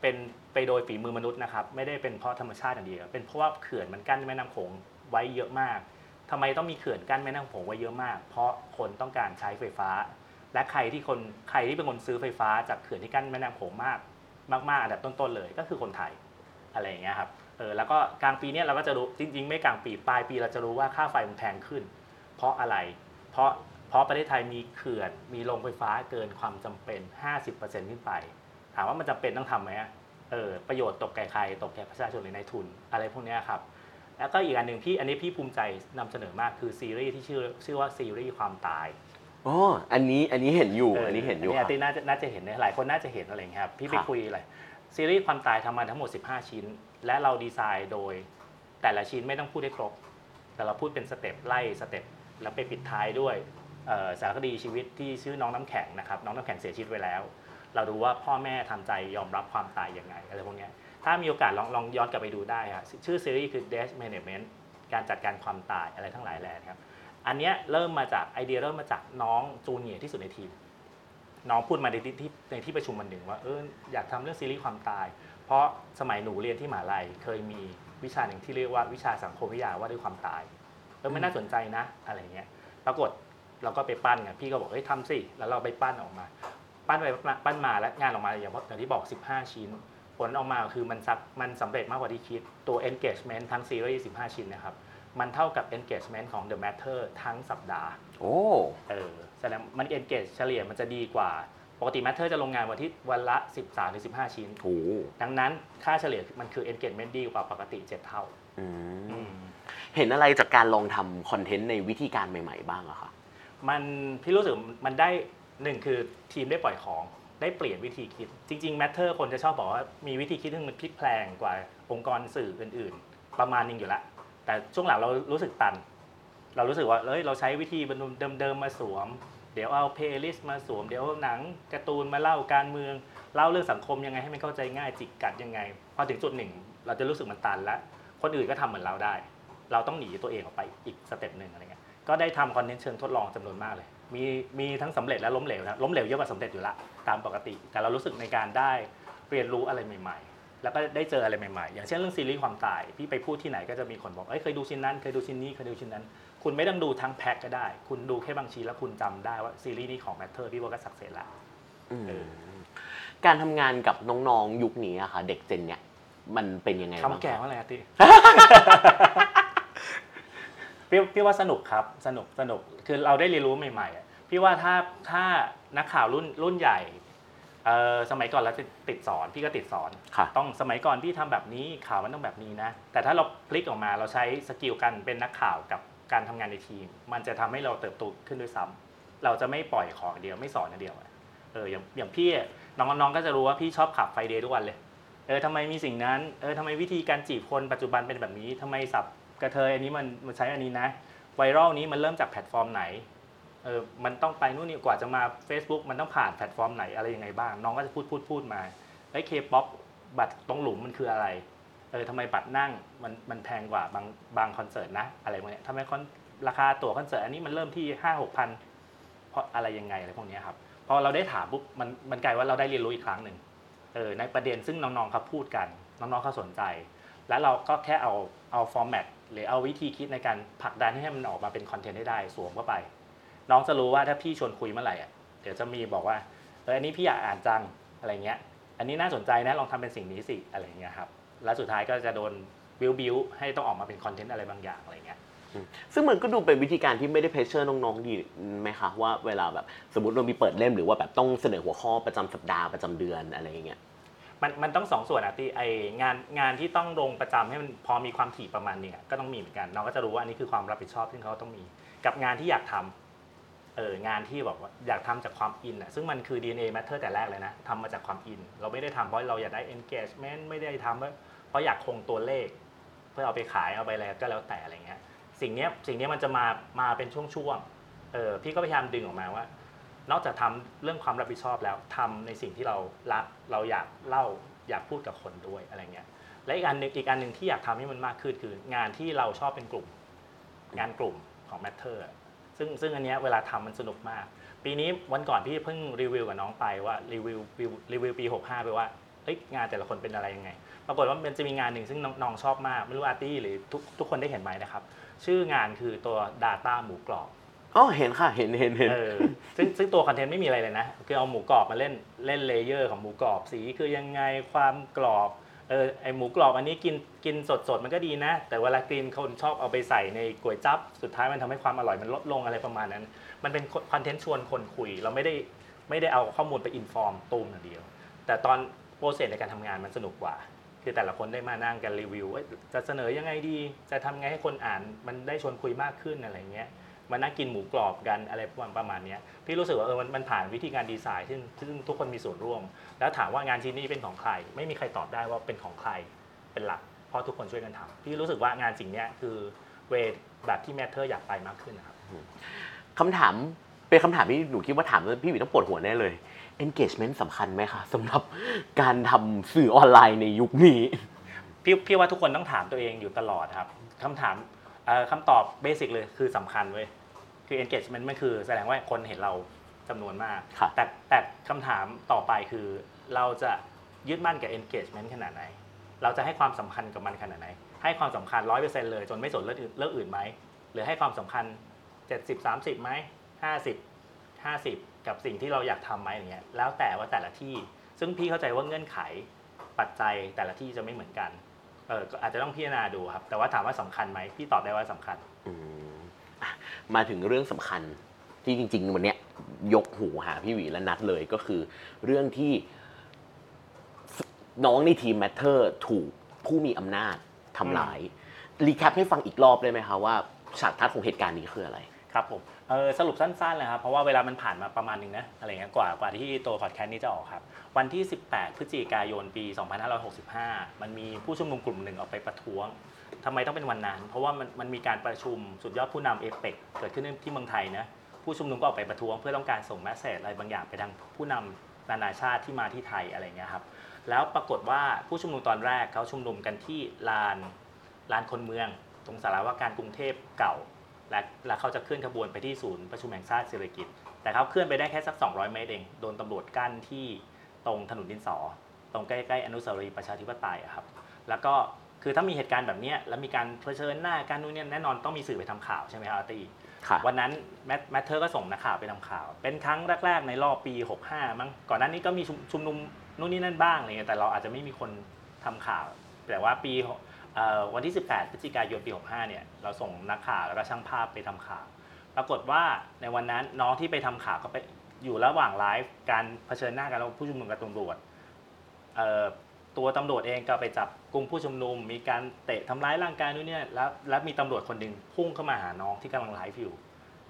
เป็นไปโดยฝีมือมนุษย์นะครับ ไม่ได้เป็นเพราะธรรมชาติอย่างเดียว เป็นเพราะว่าเขื่อนมันกั้นแม่น้ำโขงไว้เยอะมากทำไมต้องมีเขื่อนกั้นแม่น้ำโขงไว้เยอะมาก เพราะคนต้องการใช้ไฟฟ้า และใครที่คนใครที่เป็นคนซื้อไฟฟ้าจากเขื่อนที่กั้นแม่น้ำโขงมาก มากๆ อันดับต้นๆเลยก็คือคนไทยอะไรอย่างเงี้ยครับเออแล้วก็กลางปีเนี้ยเราก็จะรู้จริง ๆ ไม่กลางปีปลายปีเราจะรู้ว่าค่าไฟมันแพงขึ้น เพราะอะไร เพราะเพราะประเทศไทยมีเขื่อนมีโรงไฟฟ้าเกินความจำเป็น 50%ขึ้นไป ถามว่ามันจำเป็นต้องทำไหมเออประโยชน์ตกแก่ใครตกแก่ประชาชนหรือนายทุนอะไรพวกเนี้ยครับแล้วก็อีกอันหนึ่งพี่อันนี้พี่ภูมิใจนำเสนอมากคือซีรีส์ที่ชื่อชื่อว่าซีรีส์ความตาย
อ๋ออันนี้อันนี้เห็นอยู่ อันนี้เห็นอยู่
อัน
ค
นี้
รับ
อาร์ตี้น่าจะน่าจะเห็นนะหลายคนน่าจะเห็นอะไรอย่างเงี้ยครับพี่ไป
ครับ
คุยอะไรซีรีส์ความตายทำมาทั้งหมด 15 ชิ้น และเราดีไซน์โดยแต่ละชิ้นไม่ต้องพูดให้ครบ แต่เราพูดเป็นสเต็ปไล่สเต็ปแล้วไปปิดท้ายด้วยเอ่อสารคดีชีวิตที่ชื่อน้องน้ำแข็งนะครับน้องน้ำแข็งเสียชีวิตไปแล้ว เราดูว่าพ่อแม่ทำใจยอมรับความตายยังไงอะไรพวกเนี้ยถ้ามีโอกาสลองลองย้อนกลับไปดูได้ครับชื่อซีรีส์คือ Death Management การจัดการความตายอะไรทั้งหลายแหล่ครับ อันเนี้ยเริ่มมาจากไอเดียเริ่มมาจากน้อง junior ที่สุดในทีม น้องพูดมาในที่ในที่ประชุมวันหนึ่งว่าเอออยากทำเรื่องซีรีส์ความตาย เพราะสมัยหนูเรียนที่มหาลัยเคยมีวิชาหนึ่งที่เรียกว่าวิชาสังคมวิทยาว่าด้วยความตายเออไม่น่าสนใจนะอะไรเงี้ยปรากฏเราก็ไปปั้นไงพี่ก็บอกเฮ้ยทำสิแล้วเราไปปั้นออกมา ปั้นไปปั้นมาแล้วงานออกมาอย่างอย่างที่บอก 15 ชิ้น ผลออกมาคือมันซักมันสำเร็จมากกว่าที่คิดตัว engagement ทั้งซีรีส์15 ชิ้นนะครับ มันเท่ากับ engagement ของ The Matter ทั้งสัปดาห์
โอ้
เออแสดงมัน engage เฉลี่ยมันจะดีกว่า ปกติ Matter จะลงงานวันที่วันละ 13ถึง15 ชิ้น
โห
ดังนั้นค่าเฉลี่ยมันคือ engagement ดีกว่าปกติ 7 เท่า
อืม
อืม
เห็นอะไรจากการลองทำคอนเทนต์ในวิธีการใหม่ ๆ บ้างอะคะ
มันพี่รู้สึกมันได้หนึ่งคือทีมได้ปล่อยของได้เปลี่ยนวิธีคิด จริงๆ Matter คนจะชอบบอกว่ามีวิธีคิดที่มันพลิกแพลงกว่าองค์กรสื่ออื่น ๆ ประมาณนึงอยู่แล้ว แต่ช่วงหลังเรารู้สึกตัน เรารู้สึกว่าเอ้ยเราใช้วิธีเดิมๆมาสวม เดี๋ยวเอา playlist มาสวม เดี๋ยวหนังการ์ตูนมาเล่าการเมือง เล่าเรื่องสังคมยังไงให้มันเข้าใจง่ายจิกกัดยังไง พอถึงจุดหนึ่ง เราจะรู้สึกมันตันแล้วคนอื่นก็ทำเหมือนเราได้ เราต้องหนีตัวเองออกไปอีกสเต็ปหนึ่งอะไรเงี้ย ก็ได้ทำคอนเทนต์เชิงทดลองจำนวนมากเลย มีมีทั้งสำเร็จและล้มเหลวนะล้มเหลวเยอะกว่าสำเร็จอยู่ละตามปกติ แต่เรารู้สึกในการได้เรียนรู้อะไรใหม่ ๆ แล้วก็ได้เจออะไรใหม่ๆ อย่างเช่นเรื่องซีรีส์ความตายพี่ไปพูดที่ไหนก็จะมีคนบอกเอ้ยเคยดูชิ้นนั้นเคยดูชิ้นนี้เคยดูชิ้นนั้น คุณไม่ต้องดูทั้งแพ็คก็ได้ คุณดูแค่บางชิ้นแล้วคุณจำได้ว่าซีรีส์นี้ของ Matter พี่ว่าก็ success ละ
อืม
เออ
การทำงานกับน้องๆยุคนี้อะค่ะ เด็ก gen เนี่ยมันเป็นยังไงบ้าง
คำแก่ว่าอะไรอะติพี่พี่ว่าสนุกครับสนุกสนุกคือเราได้เรียนรู้ใหม่ๆอะพี่ว่าถ้าถ้านักข่าวรุ่นรุ่นใหญ่ เอ่อสมัยก่อนเราติดติดสอนพี่ก็ติดสอน
ค่ะ
ต้องสมัยก่อนพี่ทำแบบนี้ข่าวมันต้องแบบนี้นะ แต่ถ้าเราพลิกออกมาเราใช้ skill กันเป็นนักข่าวกับการทำงานในทีม มันจะทำให้เราเติบโตขึ้นด้วยซ้ำเราจะไม่ปล่อยของอย่างเดียวไม่สอนอย่างเดียวอะเอออย่างอย่างพี่อะน้องน้องก็จะรู้ว่าพี่ชอบขับไฟเดย์ทุกวันเลย เออทำไมมีสิ่งนั้นเออทำไมวิธีการจีบคนปัจจุบันเป็นแบบนี้ทำไมศัพท์กะเทยอันนี้มันมันใช้อันนี้นะ viral นี้มันเริ่มจากแพลตฟอร์มไหน เออมันต้องไปนู่นนี่กว่าจะมา Facebook มันต้องผ่านแพลตฟอร์มไหนอะไรยังไงบ้าง น้องก็จะพูดพูดพูดมาไอ้เคป๊อปบัตรตรงหลุมมันคืออะไรเออทำไมบัตรนั่งมันมันแพงกว่าบางบางคอนเสิร์ตนะ อะไรพวกเนี้ยทำไมคอนราคาตั๋วคอนเสิร์ตอันนี้มันเริ่มที่ห้าหกพันเพราะอะไรยังไงอะไรพวกนี้ครับพอเราได้ถามปุ๊บมันมันกลายว่าเราได้เรียนรู้อีกครั้งหนึ่งเออในประเด็นซึ่งน้องๆเขาพูดกัน น้องๆเขาสนใจ แล้วเราก็แค่เอาเอา format หรือเอาวิธีคิดในการผลักดันให้มันออกมาเป็น content ให้ได้สวมเข้าไป น้องจะรู้ว่าถ้าพี่ชวนคุยเมื่อไหร่อะเดี๋ยวจะมีบอกว่าเอออันนี้พี่อยากอ่านจังอะไรเงี้ย อันนี้น่าสนใจนะลองทำเป็นสิ่งนี้สิอะไรเงี้ยครับแล้วสุดท้ายก็จะโดนบิวบิวให้ต้องออกมาเป็น content อะไรบางอย่างอะไรเงี้ย
ซึ่งมันก็ดูเป็นวิธีการที่ไม่ได้ pressure น้องๆดีไหมคะว่าเวลาแบบสมมติเรามีเปิดเล่มหรือว่าแบบต้องเสนอหัวข้อประจำสัปดาห์ประจำเดือนอะไรอย่างเงี้ย
มันมันต้องสองส่วนอะที่ไองานงานที่ต้องลงประจำให้มันพอมีความถี่ประมาณหนึงอะก็ต้องมีเหมือนกันน้องก็จะรู้ว่าอันนี้คือความรับผิดชอบที่เขาต้องมี กับงานที่อยากทำ เอองานที่บอกว่าอยากทำจากความอินอะซึ่งมันคือ DNA matter แต่แรกเลยนะทำมาจากความอิน เราไม่ได้ทำเพราะเราอยากได้ engagement ไม่ได้ทำเพราะเพราะอยากคงตัวเลข เพื่อเอาไปขายเอาไปอะไรก็แล้วแต่อะไรเงี้ยสิ่งเนี้ยสิ่งเนี้ยมันจะมามาเป็นช่วงๆเออพี่ก็พยายามดึงออกมาว่า นอกจากทำเรื่องความรับผิดชอบแล้วทำในสิ่งที่เรารักเราอยากเล่าอยากพูดกับคนด้วยอะไรเงี้ยและอีกอันหนึ่งอีกอันหนึ่งที่อยากทำให้มันมากขึ้นคืองานที่เราชอบเป็นกลุ่ม งานกลุ่มของ Matter ซึ่งซึ่งอันเนี้ยเวลาทำมันสนุกมาก ปีนี้วันก่อนพี่เพิ่งรีวิวกับน้องไปว่ารีวิวรีวิวรีวิวปี 65 ไปว่าเอ้ยงานแต่ละคนเป็นอะไรยังไง ปรากฏว่ามันจะมีงานหนึ่งซึ่งน้องน้องชอบมากไม่รู้อาร์ตี้หรือทุกทุกคนได้เห็นไหมนะครับ ชื่องานคือตัว Data หมูกรอบ
อ๋อเห็นค่ะเห็นเห็นเห็น
เออซึ่งซึ่งตัว content ไม่มีอะไรเลยนะ คือเอาหมูกรอบมาเล่นเล่น layer ของหมูกรอบสีคือยังไงความกรอบ เออไอหมูกรอบอันนี้กินกินสดสดมันก็ดีนะ แต่เวลากินคนชอบเอาไปใส่ในก๋วยจั๊บสุดท้ายมันทำให้ความอร่อยมันลดลงอะไรประมาณนั้น มันเป็น content ชวนคนคุย เราไม่ได้ไม่ได้เอาข้อมูลไป inform ตูมอย่างเดียว แต่ตอน process ในการทำงานมันสนุกกว่า คือแต่ละคนได้มานั่งกันรีวิวว่าจะเสนอยังไงดี จะทำไงให้คนอ่านมันได้ชวนคุยมากขึ้นอะไรเงี้ย มานั่งกินหมูกรอบกันอะไรประมาณเนี้ยพี่รู้สึกว่าเออมันมันผ่านวิธีการดีไซน์ซึ่งซึ่งทุกคนมีส่วนร่วม แล้วถามว่างานชิ้นนี้เป็นของใคร ไม่มีใครตอบได้ว่าเป็นของใครเป็นหลักเพราะทุกคนช่วยกันทำพี่รู้สึกว่างานสิ่งเนี้ยคือเวแบบที่แมทเธอร์อยากไปมากขึ้นนะครับ
คำถามเป็นคำถามที่หนูคิดว่าถามแล้วพี่หวีต้องปวดหัวแน่เลย engagement สำคัญไหมคะสำหรับการทำสื่อออนไลน์ในยุคนี้
พี่พี่ว่าทุกคนต้องถามตัวเองอยู่ตลอดครับคำถามเอ่อ คำตอบเบสิกเลยคือสำคัญเว้ยคือ engagement มันคือแสดงว่าคนเห็นเราจำนวนมาก
ครับ
แต่แต่คำถามต่อไปคือเราจะยึดมั่นกับ engagement ขนาดไหน เราจะให้ความสำคัญกับมันขนาดไหน ให้ความสำคัญ 100%เลยจนไม่สนเรื่องอื่นเรื่องอื่นไหม หรือให้ความสำคัญ 70 30ไหม50 50 กับสิ่งที่เราอยากทำไหมอย่างเงี้ยแล้วแต่ว่าแต่ละที่ ซึ่งพี่เข้าใจว่าเงื่อนไขปัจจัยแต่ละที่จะไม่เหมือนกัน เออก็อาจจะต้องพิจารณาดูครับ แต่ว่าถามว่าสำคัญไหมพี่ตอบได้ว่าสำคัญ
อืมอะมาถึงเรื่องสำคัญที่จริง ๆ วันเนี้ยยกหูหาพี่หวีและนัดเลยก็คือเรื่องที่น้องในทีม Matter ถูกผู้มีอำนาจทำร้าย recap ให้ฟังอีกรอบได้ไหมคะว่าฉากทัศน์ของเหตุการณ์นี้คืออะไร
ครับผม เออสรุปสั้นๆเลยครับ เพราะว่าเวลามันผ่านมาประมาณหนึงนะอะไรเงี้ยกว่ากว่าที่ตัวพอดแคสต์นี้จะออกครับ วันที่ 18 พฤศจิกายนปี 2565 มันมีผู้ชุมนุมกลุ่มหนึ่งออกไปประท้วงทำไมต้องเป็นวันนั้น เพราะว่ามันมันมีการประชุมสุดยอดผู้นำเอเปกเกิดขึ้นที่เมืองไทยนะผู้ชุมนุมก็ออกไปประท้วงเพื่อต้องการส่งแมสเซจอะไรบางอย่างไปทางผู้นำนานาชาติที่มาที่ไทยอะไรเงี้ยครับแล้วปรากฏว่าผู้ชุมนุมตอนแรกเขาชุมนุมกันที่ลานลานคนเมือง ตรงสารว่าการกรุงเทพเก่า และและเขาจะเคลื่อนขบวนไปที่ศูนย์ประชุมแห่งชาติเศรษฐกิจ แต่เขาเคลื่อนไปได้แค่สัก 200 เมตรเองโดนตำรวจกั้นที่ตรงถนนดินสอ ตรงใกล้ๆอนุสาวรีย์ประชาธิปไตยอะครับแล้วก็คือถ้ามีเหตุการณ์แบบเนี้ยแล้วมีการเผชิญหน้าการนู่นเนี่ยแน่นอนต้องมีสื่อไปทำข่าวใช่ไหมครับอาร์ตี้
ค่ะ
วันนั้นแมทแมทเธอร์ก็ส่งนักข่าวไปทำข่าว เป็นครั้งแรก ๆ ในรอบปี 65 มั้งก่อนหน้านี้ก็มีชุมชุมนุมนู่นนี่นั่นบ้างอะไรเงี้ยแต่เราอาจจะไม่มีคนทำข่าว แต่ว่าปีเอ่อ วันที่ 18 พฤศจิกายนปี 65 เนี่ย เราส่งนักข่าวแล้วก็ช่างภาพไปทำข่าว ปรากฏว่าในวันนั้นน้องที่ไปทำข่าวก็ไปอยู่ระหว่างไลฟ์การเผชิญหน้ากันระหว่างผู้ชุมนุมกับตำรวจตัวตำรวจเองก็ไปจับกลุ่มผู้ชุมนุม มีการเตะทำร้ายร่างกายนู่นเนี่ยแล้วแล้วมีตำรวจคนหนึ่งพุ่งเข้ามาหาน้องที่กำลังไลฟ์อยู่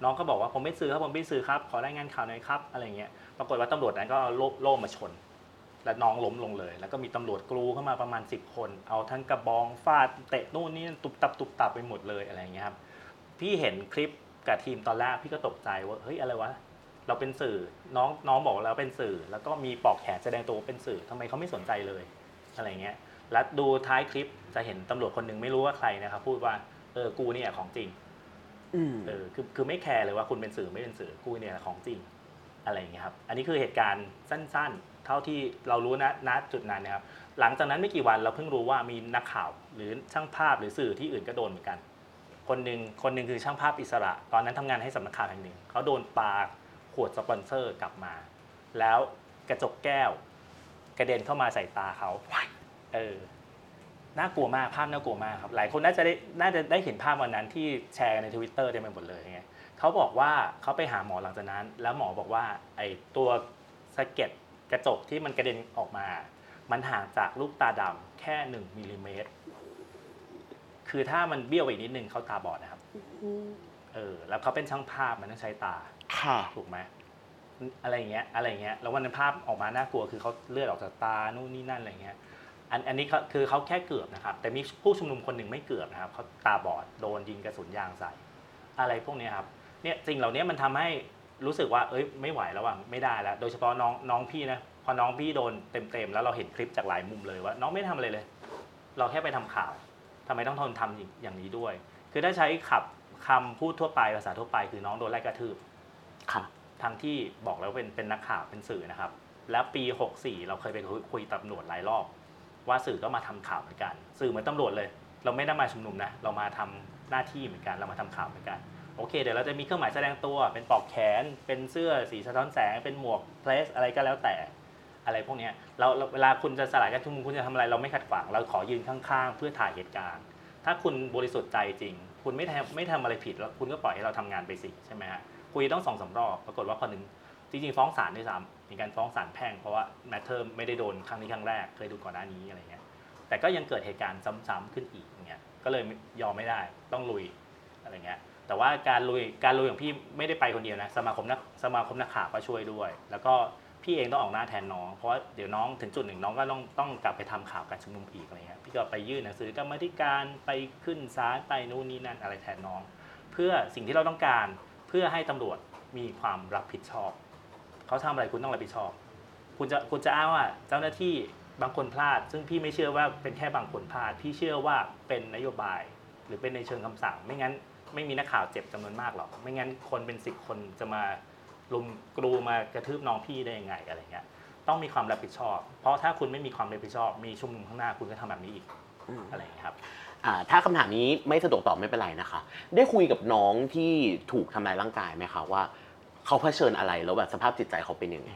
น้องก็บอกว่าผมไม่ซื้อครับผมไม่ซื้อครับขอรายงานข่าวหน่อยครับอะไรเงี้ย ปรากฏว่าตำรวจนั้นก็โล่โล่มาชน แล้วน้องล้มลงเลย แล้วก็มีตำรวจกรูเข้ามาประมาณ 10 คน เอาทั้งกระบองฟาดเตะนู่นนี่ตุบตับตุบตับไปหมดเลยอะไรเงี้ยครับพี่เห็นคลิปกับทีมตอนแรกพี่ก็ตกใจว่าเฮ้ยอะไรวะเราเป็นสื่อน้องน้องบอกว่าเราเป็นสื่อ แล้วก็มีปลอกแขนแสดงตัวว่าเป็นสื่อทำไมเขาไม่สนใจเลยอะไรเงี้ยแล้วดูท้ายคลิปจะเห็นตำรวจคนหนึ่งไม่รู้ว่าใครนะครับพูดว่าเออกูเนี่ยของจริง
อืม
เออคือคือไม่แคร์เลยว่าคุณเป็นสื่อไม่เป็นสื่อกูเนี่ยของจริง อะไรอย่างเงี้ยครับ อันนี้คือเหตุการณ์สั้น ๆ เท่าที่เรารู้นะณจุดนั้นนะครับหลังจากนั้นไม่กี่วันเราเพิ่งรู้ว่ามีนักข่าวหรือช่างภาพหรือสื่อที่อื่นก็โดนเหมือนกัน คนหนึ่งคนหนึ่งคือช่างภาพอิสระ ตอนนั้นทำงานให้สำนักข่าวแห่งหนึ่งเขาโดนปาขวดสปอนเซอร์กลับมา แล้วกระจกแก้ว กระเด็นเข้ามาใส่ตาเขาเออน่ากลัวมากภาพน่ากลัวมากครับ หลายคนน่าจะได้น่าจะได้เห็นภาพวันนั้นที่แชร์กันในทวิตเตอร์เต็มไปหมดเลยไงเขาบอกว่าเขาไปหาหมอหลังจากนั้น แล้วหมอบอกว่าไอ้ตัวสะเก็ด กระจกที่มันกระเด็นออกมา มันห่างจากลูกตาดำแค่หนึ่งมิลลิเมตร คือถ้ามันเบี้ยวไปอีกนิดนึงเขาตาบอดนะครับ เออ แล้วเขาเป็นช่างภาพมันต้องใช้ตา
ค่ะ
ถูกไหมอะไรอย่างเงี้ย อะไรอย่างเงี้ย แล้ววันนั้นภาพออกมาน่ากลัว คือเขาเลือดออกจากตา นู่นนี่นั่นอะไรเงี้ย อันอันนี้เขาคือเขาแค่เกือบนะครับ แต่มีผู้ชุมนุมคนหนึ่งไม่เกือบนะครับเขาตาบอด โดนยิงกระสุนยางใส่ อะไรพวกเนี้ยครับ เนี่ยสิ่งเหล่านี้มันทำให้ รู้สึกว่าเอ้ยไม่ไหวแล้วว่ะไม่ได้แล้ว โดยเฉพาะน้องน้องพี่นะพอน้องพี่โดนเต็มๆแล้วเราเห็นคลิปจากหลายมุมเลยว่า น้องไม่ทำอะไรเลย เราแค่ไปทำข่าวทำไมต้องทนทำอย่างนี้ด้วย คือถ้าใช้ขับคำพูดทั่วไปภาษาทั่วไป คือน้องโดนไล่กระทืบ
ค่ะ
ทั้งที่บอกแล้วเป็นเป็นนักข่าวเป็นสื่อนะครับ แล้วปี 64 เราเคยไปคุยคุยตำรวจหลายรอบ ว่าสื่อก็มาทำข่าวเหมือนกัน สื่อเหมือนตำรวจเลย เราไม่ได้มาชุมนุมนะ เรามาทำหน้าที่เหมือนกัน เรามาทำข่าวเหมือนกัน โอเค เดี๋ยวเราจะมีเครื่องหมายแสดงตัว เป็นปลอกแขน เป็นเสื้อสีสะท้อนแสง เป็นหมวกเพลสอะไรก็แล้วแต่ อะไรพวกนี้เราเวลาคุณจะสลายการชุมนุมคุณจะทำอะไร เราไม่ขัดขวาง เราขอยืนข้างๆ เพื่อถ่ายเหตุการณ์ ถ้าคุณบริสุทธิ์ใจจริง คุณไม่ทำไม่ทำอะไรผิดแล้วคุณก็ปล่อยให้เราทำงานไปสิใช่ไหมฮะ คุยต้องสองสามรอบ ปรากฏว่าพอหนึ่งจริงๆฟ้องศาลด้วยซ้ำมีการฟ้องศาลแพ่งเพราะว่าแมทเทอร์ไม่ได้โดนครั้งนี้ครั้งแรก เคยดูก่อนหน้านี้อะไรเงี้ย แต่ก็ยังเกิดเหตุการณ์ซ้ำๆขึ้นอีกอย่างเงี้ย ก็เลยยอมไม่ได้ต้องลุยอะไรเงี้ย แต่ว่าการลุยการลุยของพี่ไม่ได้ไปคนเดียวนะสมาคมนักสมาคมนักข่าวก็ช่วยด้วย แล้วก็พี่เองต้องออกหน้าแทนน้อง เพราะเดี๋ยวน้องถึงจุดหนึ่งน้องก็ต้องต้องกลับไปทำข่าวการชุมนุมอีกอะไรเงี้ยพี่ก็ไปยื่นหนังสือกรรมธิการไปขึ้นศาลไปนู่นนี่นั่นอะไรแทนน้อง เพื่อสิ่งที่เราต้องการเพื่อให้ตำรวจมีความรับผิดชอบเขาทำอะไรคุณต้องรับผิดชอบ คุณจะคุณจะอ้างว่าเจ้าหน้าที่บางคนพลาด ซึ่งพี่ไม่เชื่อว่าเป็นแค่บางคนพลาดพี่เชื่อว่าเป็นนโยบาย หรือเป็นในเชิงคำสั่งไม่งั้น ไม่มีนักข่าวเจ็บจำนวนมากหรอกไม่งั้นคนเป็นสิบคนจะมาลุมกรูมากระทืบน้องพี่ได้ยังไงอะไรเงี้ยต้องมีความรับผิดชอบ เพราะถ้าคุณไม่มีความรับผิดชอบ มีชุมนุมข้างหน้าคุณก็ทำแบบนี้อีก
อืม
อะไรอย่างเงี้ยครับ
อ่าถ้าคำถามนี้ไม่สะดวกตอบไม่เป็นไรนะคะ ได้คุยกับน้องที่ถูกทำร้ายร่างกายไหมคะว่าเขาเผชิญอะไรแล้วแบบสภาพจิตใจเขาเป็นยังไง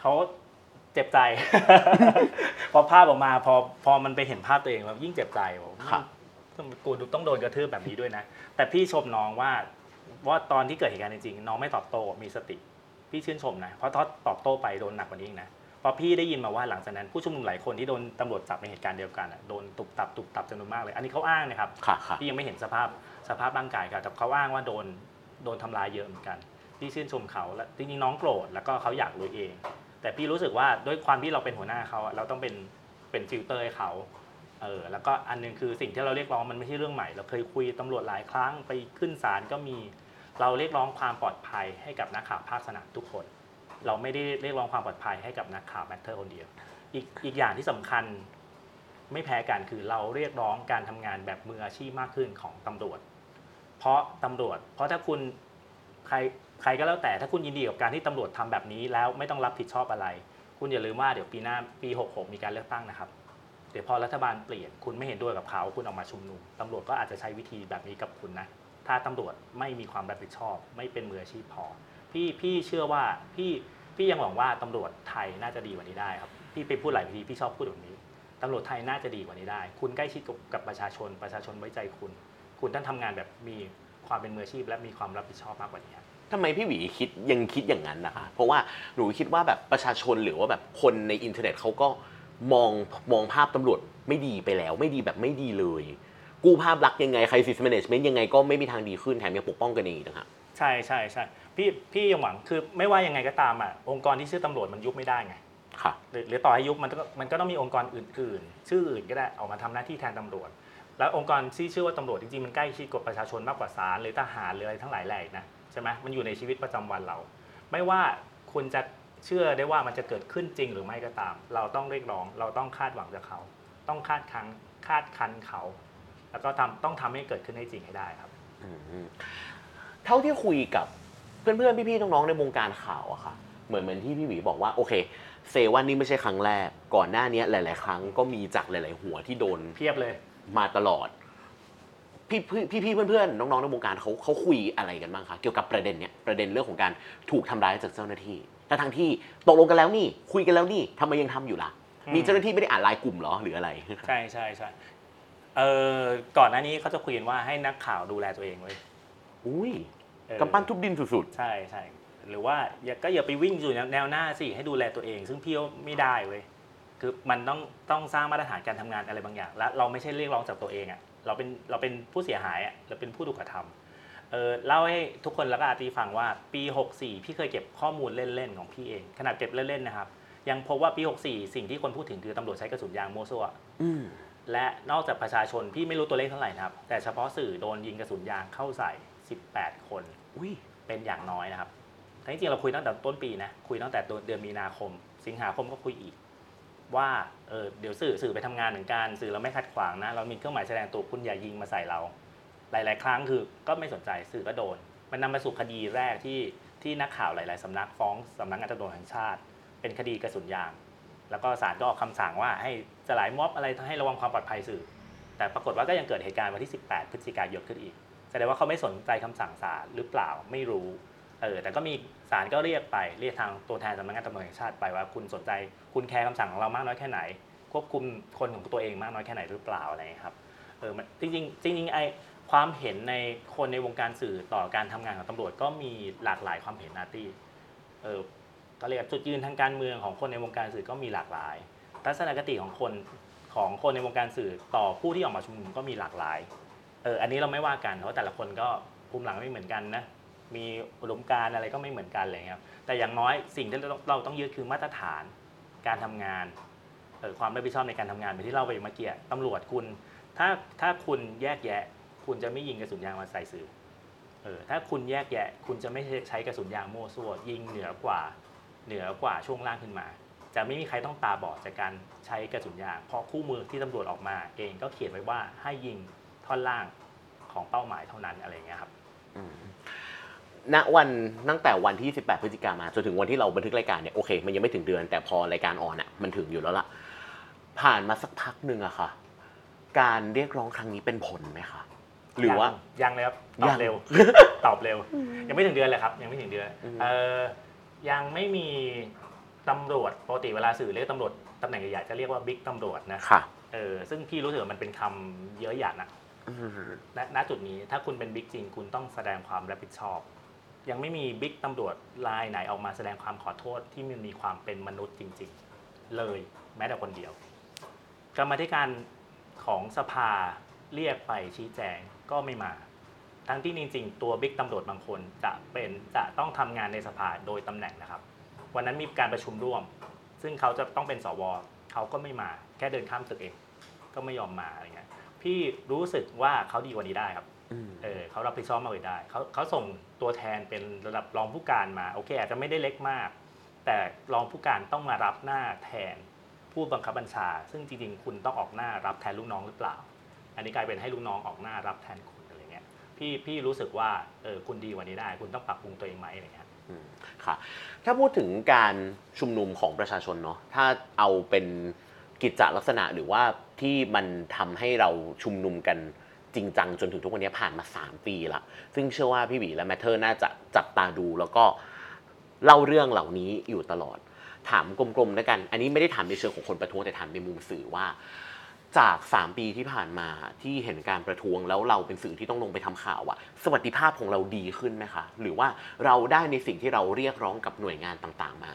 เขาเจ็บใจ พอภาพออกมาพอพอมันไปเห็นภาพตัวเองแล้วยิ่งเจ็บใจบอ ก
ครับ
กูต้องโดนกระทืบแบบนี้ด้วยนะ แต่พี่ชมน้องว่าว่าตอนที่เกิดเหตุการณ์จริงๆน้องไม่ตอบโต้มีสติ พี่ชื่นชมนะ เพราะถ้าตอบโต้ไปโดนหนักกว่านี้อีกนะเพราะพี่ได้ยินมาว่าหลังจากนั้นผู้ชุมนุมหลายคนที่โดนตำรวจจับในเหตุการณ์เดียวกันอะโดนตุบตับตุบตับจำนวนมากเลย อันนี้เขาอ้างนะครับ
ค่ะค่ะ
พี่ยังไม่เห็นสภาพสภาพร่างกายครับแต่เขาอ้างว่าโดนโดนทำร้ายเยอะเหมือนกันพี่ชื่นชมเขาและจริงๆน้องโกรธแล้วก็เขาอยากรู้เอง แต่พี่รู้สึกว่าด้วยความที่เราเป็นหัวหน้าเขาอะเราต้องเป็นเป็นฟิลเตอร์ให้เขา เออแล้วก็อันหนึงคือสิ่งที่เราเรียกร้องมันไม่ใช่เรื่องใหม่ เราเคยคุยตำรวจหลายครั้งไปขึ้นศาลก็มี เราเรียกร้องความปลอดภัยให้กับนักข่าวภาคสนามทุกคน เราไม่ได้เรียกร้องความปลอดภัยให้กับนักข่าว Matter คนเดียวอีกอีกอย่างที่สำคัญไม่แพ้กันคือเราเรียกร้องการทำงานแบบมืออาชีพมากขึ้นของตำรวจ เพราะตำรวจ เพราะถ้าคุณใครใครก็แล้วแต่ถ้าคุณยินดีกับการที่ตำรวจทำแบบนี้แล้วไม่ต้องรับผิดชอบอะไร คุณอย่าลืมว่าเดี๋ยวปีหน้าปี 66 มีการเลือกตั้งนะครับ ดี๋ยวพอรัฐบาลเปลี่ยนคุณไม่เห็นด้วยกับเขาคุณออกมาชุมนุมตำรวจก็อาจจะใช้วิธีแบบนี้กับคุณนะถ้าตำรวจไม่มีความรับผิดชอบ ไม่เป็นมืออาชีพพอ พี่พี่เชื่อว่าพี่พี่ยังหวังว่าตำรวจไทยน่าจะดีกว่านี้ได้ครับพี่ไปพูดหลายทีพี่ชอบพูดแบบนี้ตำรวจไทยน่าจะดีกว่านี้ได้ คุณใกล้ชิดกับประชาชน ประชาชนไว้ใจคุณ คุณต้องทำงานแบบมีความเป็นมืออาชีพ และมีความรับผิดชอบมากกว่านี้ครับ
ทำไมพี่หวีคิดยังคิดอย่างนั้นนะคะ เพราะว่าหนูคิดว่าแบบประชาชนหรือว่าแบบคนในอินเทอร์เน็ตเขาก็ มองมองภาพตำรวจไม่ดีไปแล้ว ไม่ดีแบบไม่ดีเลย กู้ภาพลักษณ์ยังไง crisis management ยังไงก็ไม่มีทางดีขึ้นแถมยังปกป้องกันเองอีกนะครับ
ใช่ใช่ใช่พี่พี่ยังหวังคือไม่ว่ายังไงก็ตามอะองค์กรที่ชื่อตำรวจมันยุบไม่ได้ไง
ค่ะ
หรือหรือต่อให้ยุบมันก็มันก็ต้องมีองค์กรอื่น ๆ ชื่ออื่นก็ได้ออกมาทำหน้าที่แทนตำรวจ แล้วองค์กรที่ชื่อว่าตำรวจจริงๆมันใกล้ชิดกับประชาชนมากกว่าศาลหรือทหารหรืออะไรทั้งหลายแหล่อีกนะใช่ไหมมันอยู่ในชีวิตประจำวันเรา ไม่ว่าคุณจะ เชื่อได้ว่ามันจะเกิดขึ้นจริงหรือไม่ก็ตาม เราต้องเรียกร้อง เราต้องคาดหวังจากเขา ต้องคาดคันคาดคันเขา แล้วก็ทำต้องทำให้เกิดขึ้นให้จริงให้ได้ครับ
อืมเท่าที่คุยกับเพื่อนๆพี่ๆน้องๆในวงการข่าวอะค่ะ เหมือนเหมือนที่พี่หวีบอกว่าโอเคเซวันนี่ไม่ใช่ครั้งแรก ก่อนหน้านี้หลาย ๆ ครั้งก็มีจากหลาย ๆ หัวที่โดน
เพียบเลย
มาตลอด พี่พี่พี่ๆเพื่อนๆน้องๆในวงการเขาเขาคุยอะไรกันบ้างคะเกี่ยวกับประเด็นเนี้ยประเด็นเรื่องของการถูกทำร้ายจากเจ้าหน้าที่ แต่ทางที่ตกลงกันแล้วนี่คุยกันแล้วนี่ทำไมยังทำอยู่ล่ะ
อืม
มีเจ้าหน้าที่ไม่ได้อ่านไลน์กลุ่มเหรอหรืออะไร
ใช่ใช่ใช่เออก่อนหน้านี้เขาจะคุยกันว่าให้นักข่าวดูแลตัวเองเลย
อุ้ย
เออ
กำปั้นทุบดินสุด
ใช่ใช่หรือว่าอย่าก็อย่าไปวิ่งอยู่แนวหน้าสิให้ดูแลตัวเอง ซึ่งพี่ว่าไม่ได้เว้ยคือมันต้องต้องสร้างมาตรฐานการทำงานอะไรบางอย่าง และเราไม่ใช่เรียกร้องจากตัวเองอะเราเป็นเราเป็นผู้เสียหายอะเราเป็นผู้ถูกกระทำเออเล่าให้ทุกคนแล้วก็อาตีฟังว่าปี 64 พี่เคยเก็บข้อมูลเล่นๆของพี่เองขนาดเก็บเล่นๆนะครับ ยังพบว่าปี 64 สิ่งที่คนพูดถึงคือตำรวจใช้กระสุนยางโมวซัว
ๆอืม
และนอกจากประชาชนพี่ไม่รู้ตัวเลขเท่าไหร่นะครับ แต่เฉพาะสื่อโดนยิงกระสุนยางเข้าใส่ 18 คน
อุ้ย
เป็นอย่างน้อยนะครับทั้งจริงๆเราคุยตั้งแต่ต้นปีนะคุยตั้งแต่เดือนมีนาคม สิงหาคมก็คุยอีก ว่าเออเดี๋ยวสื่อสื่อไปทำงานเหมือนกันสื่อเราไม่ขัดขวางนะ เรามีเครื่องหมายแสดงตัวคุณอย่ายิงมาใส่เรา หลาย ๆ ครั้งคือก็ไม่สนใจสื่อก็โดน มันนำมาสู่คดีแรกที่ที่นักข่าวหลาย ๆสำนักฟ้องสำนักงานตำรวจแห่งชาติ เป็นคดีกระสุนยาง แล้วก็ศาลก็ออกคำสั่งว่าให้สลายม็อบอะไรให้ระวังความปลอดภัยสื่อ แต่ปรากฏว่าก็ยังเกิดเหตุการณ์วันที่ 18 พฤศจิกายนขึ้นอีกแสดงว่าเขาไม่สนใจคำสั่งศาลหรือเปล่าไม่รู้เออแต่ก็มีศาลก็เรียกไปเรียกทางตัวแทนสำนักงานตำรวจแห่งชาติไปว่าคุณสนใจคุณแคร์คำสั่งของเรามากน้อยแค่ไหน ควบคุมคนของตัวเองมากน้อยแค่ไหนหรือเปล่าอะไรครับเออมันจริงจริงไอ ความเห็นในคนในวงการสื่อต่อการทำงานของตำรวจก็มีหลากหลายความเห็นนาตี้เออก็เรียกจุดยืนทางการเมืองของคนในวงการสื่อก็มีหลากหลาย ทัศนคติของคนของคนในวงการสื่อต่อผู้ที่ออกมาชุมนุมก็มีหลากหลาย เออ อันนี้เราไม่ว่ากันเพราะแต่ละคนก็ภูมิหลังไม่เหมือนกันนะ มีอุดมการณ์อะไรก็ไม่เหมือนกันอะไรเลยครับ แต่อย่างน้อยสิ่งที่เราต้องเราต้องยึดคือมาตรฐานการทำงานเออความรับผิดชอบในการทำงานเหมือนที่เราไปเมื่อกี้ตำรวจคุณ ถ้าถ้าคุณแยกแยะ คุณจะไม่ยิงกระสุนยางมาใส่สื่อเออถ้าคุณแยกแยะ คุณจะไม่ใช้กระสุนยางโม่ซั่วยิงเหนือกว่าเหนือกว่าช่วงล่างขึ้นมา จะไม่มีใครต้องตาบอดจากการใช้กระสุนยาง เพราะคู่มือที่ตำรวจออกมาเองก็เขียนไว้ว่าให้ยิงท่อนล่างของเป้าหมายเท่านั้นอะไรเงี้ยครับ
ณวันตั้งแต่วันที่ 18 พฤศจิกามาจนถึงวันที่เราบันทึกรายการเนี่ยโอเค มันยังไม่ถึงเดือน แต่พอรายการออนอะมันถึงอยู่แล้วล่ะ ผ่านมาสักพักหนึ่งอะค่ะ การเรียกร้องครั้งนี้เป็นผลไหมคะ หรือว่า
ยังเลยครับตอ
ยั
บ
ง
เร็ว ตอบเร็ว ยังไม่ถึงเดือนเลยครับ ยังไม่ถึงเดือน
อืม
เออยังไม่มีตำรวจปกติเวลาสื่อเรียกตำรวจตำแหน่งใหญ่ๆจะเรียกว่าบิ๊กตำรวจนะ
ค่ะ
เออซึ่งพี่รู้สึกว่ามันเป็นคำเยอะหยันอะ
อืม
ณณจุดนี้ถ้าคุณเป็นบิ๊กจริงคุณต้องแสดงความรับผิดชอบ ยังไม่มีบิ๊กตำรวจรายไหนออกมาแสดงความขอโทษที่มันมีความเป็นมนุษย์จริง ๆ เลยแม้แต่คนเดียวกรรมาธิการของสภาเรียกไปชี้แจง ก็ไม่มา ทั้งที่จริงๆ ตัวบิ๊กตำรวจบางคนจะเป็นจะต้องทำงานในสภาโดยตำแหน่งนะครับ วันนั้นมีการประชุมร่วม ซึ่งเขาจะต้องเป็นสวเขาก็ไม่มาแค่เดินข้ามตึกเอง ก็ไม่ยอมมาอะไรเงี้ยพี่รู้สึกว่าเขาดีกว่านี้ได้ครับ
อืม
เออเขารับผิดชอบมากกว่านี้ได้เขาเขาส่งตัวแทนเป็นระดับรองผู้การมาโอเค อาจจะไม่ได้เล็กมาก แต่รองผู้การต้องมารับหน้าแทนผู้บังคับบัญชา ซึ่งจริงๆ คุณต้องออกหน้ารับแทนลูกน้องหรือเปล่า อันนี้กลายเป็นให้ลูกน้องออกหน้ารับแทนคุณอะไรเงี้ยพี่พี่รู้สึกว่าเออคุณดีกว่านี้ได้ คุณต้องปรับปรุงตัวเองไหมอะไรเงี้ย
ค่ะ ถ้าพูดถึงการชุมนุมของประชาชนเนาะถ้าเอาเป็นกิจจลักษณะหรือว่าที่มันทำให้เราชุมนุมกันจริงจังจนถึงทุกวันนี้ผ่านมา 3 ปีละซึ่งเชื่อว่าพี่หวีและ Matter น่าจะจับตาดูแล้วก็เล่าเรื่องเหล่านี้อยู่ตลอด ถามกลมๆด้วยกัน อันนี้ไม่ได้ถามในเชิงของคนประท้วงแต่ถามในมุมสื่อว่า จาก 3 ปีที่ผ่านมาที่เห็นการประท้วงแล้วเราเป็นสื่อที่ต้องลงไปทำข่าวอะสวัสดิภาพของเราดีขึ้นไหมคะ หรือว่าเราได้ในสิ่งที่เราเรียกร้องกับหน่วยงานต่างๆมา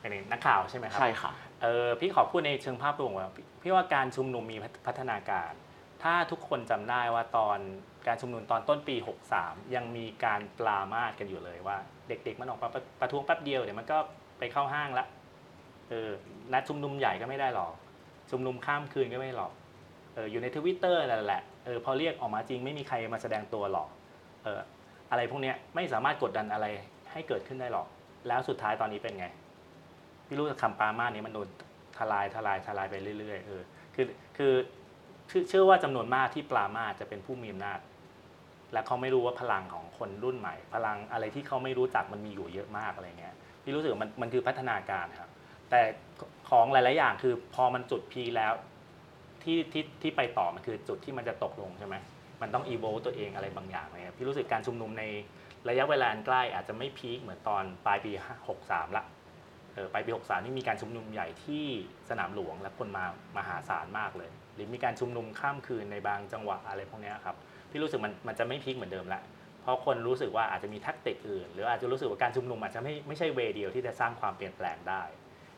เป็นนักข่าวใช่ไหมครับ
ใช่ค่ะ
เออพี่ขอพูดในเชิงภาพรวมว่าพี่พี่ว่าการชุมนุมมีพัฒนาการ ถ้าทุกคนจำได้ว่าตอนการชุมนุมตอนต้นปี 63 ยังมีการปรามาสกันอยู่เลยว่า เด็กๆมันออกมาประประท้วงแป๊บเดียวเดี๋ยวมันก็ไปเข้าห้างละเออนัดชุมนุมใหญ่ก็ไม่ได้หรอก ชุมนุมข้ามคืนก็ไม่หรอกเอออยู่ในทวิตเตอร์นั่นแหละเออพอเรียกออกมาจริงไม่มีใครมาแสดงตัวหรอกเอออะไรพวกเนี้ยไม่สามารถกดดันอะไรให้เกิดขึ้นได้หรอก แล้วสุดท้ายตอนนี้เป็นไงพี่รู้ว่คำปามาสนี้มันโดนทลายทลายทลายไปเรื่อยๆเออคือคือเชื่อว่าจำนวนมากที่ปรามาสจะเป็นผู้มีอำนาจ และเขาไม่รู้ว่าพลังของคนรุ่นใหม่ พลังอะไรที่เขาไม่รู้จักมันมีอยู่เยอะมากอะไรเงี้ยพี่รู้สึกว่ามันมันคือพัฒนาการครับแต่ ของหลาย ๆ อย่างคือพอมันจุดพีคแล้วที่ที่ที่ไปต่อมันคือจุดที่มันจะตกลงใช่ไหมมันต้องอีโวตัวเองอะไรบางอย่างเลยครับพี่รู้สึกการชุมนุมในระยะเวลาอันใกล้อาจจะไม่พีคเหมือนตอนปลายปี 63 ละเออไปปี 63 นี่มีการชุมนุมใหญ่ที่สนามหลวงและคนมามหาศาลมากเลย หรือมีการชุมนุมข้ามคืนในบางจังหวะอะไรพวกนี้ครับพี่รู้สึกมันมันจะไม่พีคเหมือนเดิมละเพราะคนรู้สึกว่าอาจจะมีแทักติกอื่น หรืออาจจะรู้สึกว่าการชุมนุมอาจจะไม่ไม่ใช่เวเดียวที่จะสร้างความเปลี่ยนแปลงได้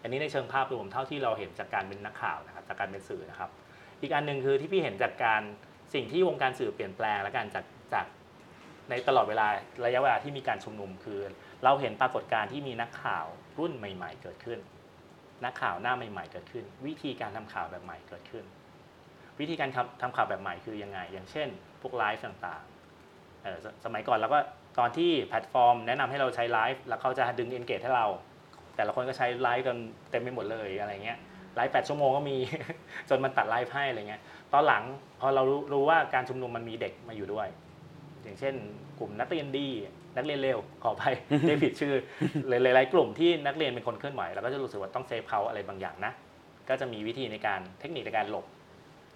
อันนี้ในเชิงภาพรวมเท่าที่เราเห็นจากการเป็นนักข่าวนะครับจากการเป็นสื่อนะครับ อีกอันหนึ่งคือที่พี่เห็นจากการสิ่งที่วงการสื่อเปลี่ยนแปลงและการจากจากในตลอดเวลาระยะเวลาที่มีการชุมนุมคือ เราเห็นปรากฏการณ์ที่มีนักข่าวรุ่นใหม่ ๆ เกิดขึ้น นักข่าวหน้าใหม่ ๆ เกิดขึ้น วิธีการทำข่าวแบบใหม่เกิดขึ้น วิธีการทำทำข่าวแบบใหม่คือยังไง อย่างเช่น พวกไลฟ์ต่างๆสมัยก่อนเราก็ตอนที่แพลตฟอร์ม แนะนำให้เราใช้ไลฟ์แล้วเขาจะดึง engage ให้เรา แต่ละคนก็ใช้ไลฟ์กันเต็มไปหมดเลยอะไรเงี้ยไลฟ์แปดชั่วโมงก็มี จนมันตัดไลฟ์ให้อะไรเงี้ยตอนหลังพอเรารู้รู้ว่าการชุมนุมมันมีเด็กมาอยู่ด้วย อย่างเช่น กลุ่มนักเรียนดีนักเรียนเลวขออภัยถ้าผิดชื่อหลายๆกลุ่มที่นักเรียนเป็นคนเคลื่อนไหวเราก็จะรู้สึกว่าต้อง save เขาอะไรบางอย่างนะก็จะมีวิธีในการเทคนิคในการหลบ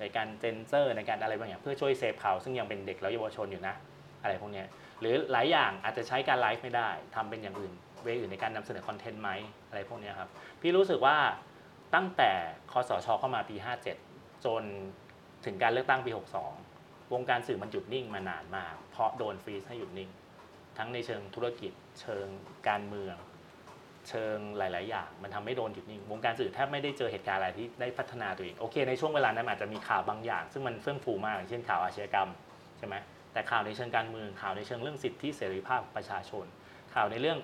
ในการเซนเซอร์ในการอะไรบางอย่าง เพื่อช่วย save เขาซึ่งยังเป็นเด็กและเยาวชนอยู่นะ อะไรพวกเนี้ยหรือหลายอย่างอาจจะใช้การไลฟ์ไม่ได้ทำเป็นอย่างอื่น เวอื่นในการนำเสนอคอนเทนต์ไหมอะไรพวกนี้ครับ พี่รู้สึกว่าตั้งแต่คอสชเข้ามาปี 57 จนถึงการเลือกตั้งปี 62 วงการสื่อมันหยุดนิ่งมานานมาก เพราะโดนฟรีซให้หยุดนิ่ง ทั้งในเชิงธุรกิจ เชิงการเมือง เชิงหลาย ๆ อย่าง มันทำให้โดนหยุดนิ่ง วงการสื่อแทบไม่ได้เจอเหตุการณ์อะไรที่ได้พัฒนาตัวเอง โอเค ในช่วงเวลานั้นอาจจะมีข่าวบางอย่าง ซึ่งมันเฟื่องฟูมากอย่างเช่นข่าวอาชญากรรมใช่ไหมแต่ข่าวในเชิงการเมืองข่าวในเชิงเรื่องสิทธิเสรีภาพประชาชน ข่าวในเรื่อง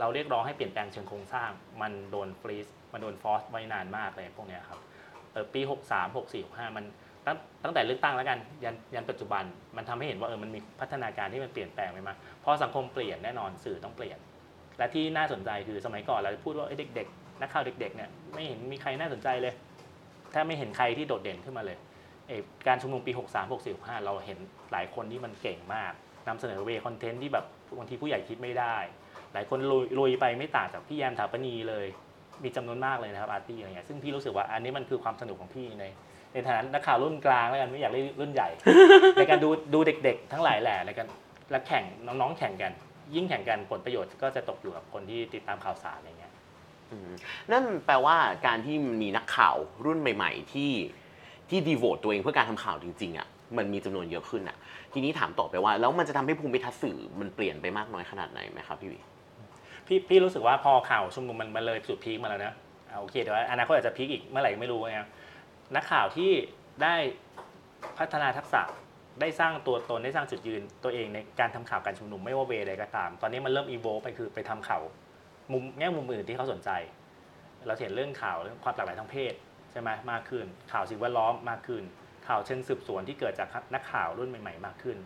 เราเรียกร้องให้เปลี่ยนแปลงเชิงโครงสร้าง มันโดนฟรีซมันโดนฟอสไว้นานมากเลยพวกนี้ครับเออปี 63 64 65 มันตั้งตั้งแต่เลือกตั้งแล้วกันยันยันปัจจุบันมันทำให้เห็นว่าเออมันมีพัฒนาการที่มันเปลี่ยนแปลงไปมาพอสังคมเปลี่ยนแน่นอนสื่อต้องเปลี่ยน และที่น่าสนใจคือสมัยก่อนเราพูดว่าเด็กๆนักข่าวเด็กๆเนี่ยไม่เห็นมีใครน่าสนใจเลยแทบไม่เห็นใครที่โดดเด่นขึ้นมาเลยเอการชุมนุมปี 63 64 65 เราเห็นหลายคนที่มันเก่งมากนำเสนอเวคอนเทนต์ที่แบบบางทีผู้ใหญ่คิดไม่ได้ หลายคนลุยลยไปไม่ต่างจากพี่แยมถาปนีเลย มีจำนวนมากเลยนะครับอาร์ตี้อะไรเงี้ยซึ่งพี่รู้สึกว่าอันนี้มันคือความสนุกของพี่ในในฐานะนักข่าวรุ่นกลางแล้วกันไม่อยากเรียกรุ่นใหญ่ ในการดูดูเด็ก ๆ ทั้งหลายแหล่ในการและแข่งน้องๆแข่งกัน ยิ่งแข่งกันผลประโยชน์ก็จะตกอยู่กับคนที่ติดตามข่าวสารอะไรเงี้ย
นั่นแปลว่าการที่มีนักข่าวรุ่นใหม่ ๆ ที่ที่ดีโวตตัวเองเพื่อการทำข่าวจริงๆอะมันมีจำนวนเยอะขึ้นอะ ทีนี้ถามต่อไปว่า แล้วมันจะทำให้ภูมิทัศน์สื่อมันเปลี่ยนไปมากน้อยขนาดไหนไหมครับพี่วิ
พี่พี่รู้สึกว่าพอข่าวชุมนุมมันมันเลยจุดพีคมาแล้วนะอ่าโอเคแต่ว่าอนาคตอาจจะพีคอีกเมื่อไหร่ไม่รู้นะครับนักข่าวที่ได้พัฒนาทักษะได้สร้างตัวตนได้สร้างจุดยืนตัวเองในการทำข่าวการชุมนุมไม่ว่าเวใดก็ตาม ตอนนี้มันเริ่มอีโวไปคือไปทำข่าวมุมแง่มุมอื่นที่เขาสนใจ เราเห็นเรื่องข่าวเรื่องความหลากหลายทางเพศใช่ไหมมากขึ้น ข่าวสิ่งแวดล้อมมากขึ้น ข่าวเชิงสืบสวนที่เกิดจากนักข่าวรุ่นใหม่ ๆ มากขึ้น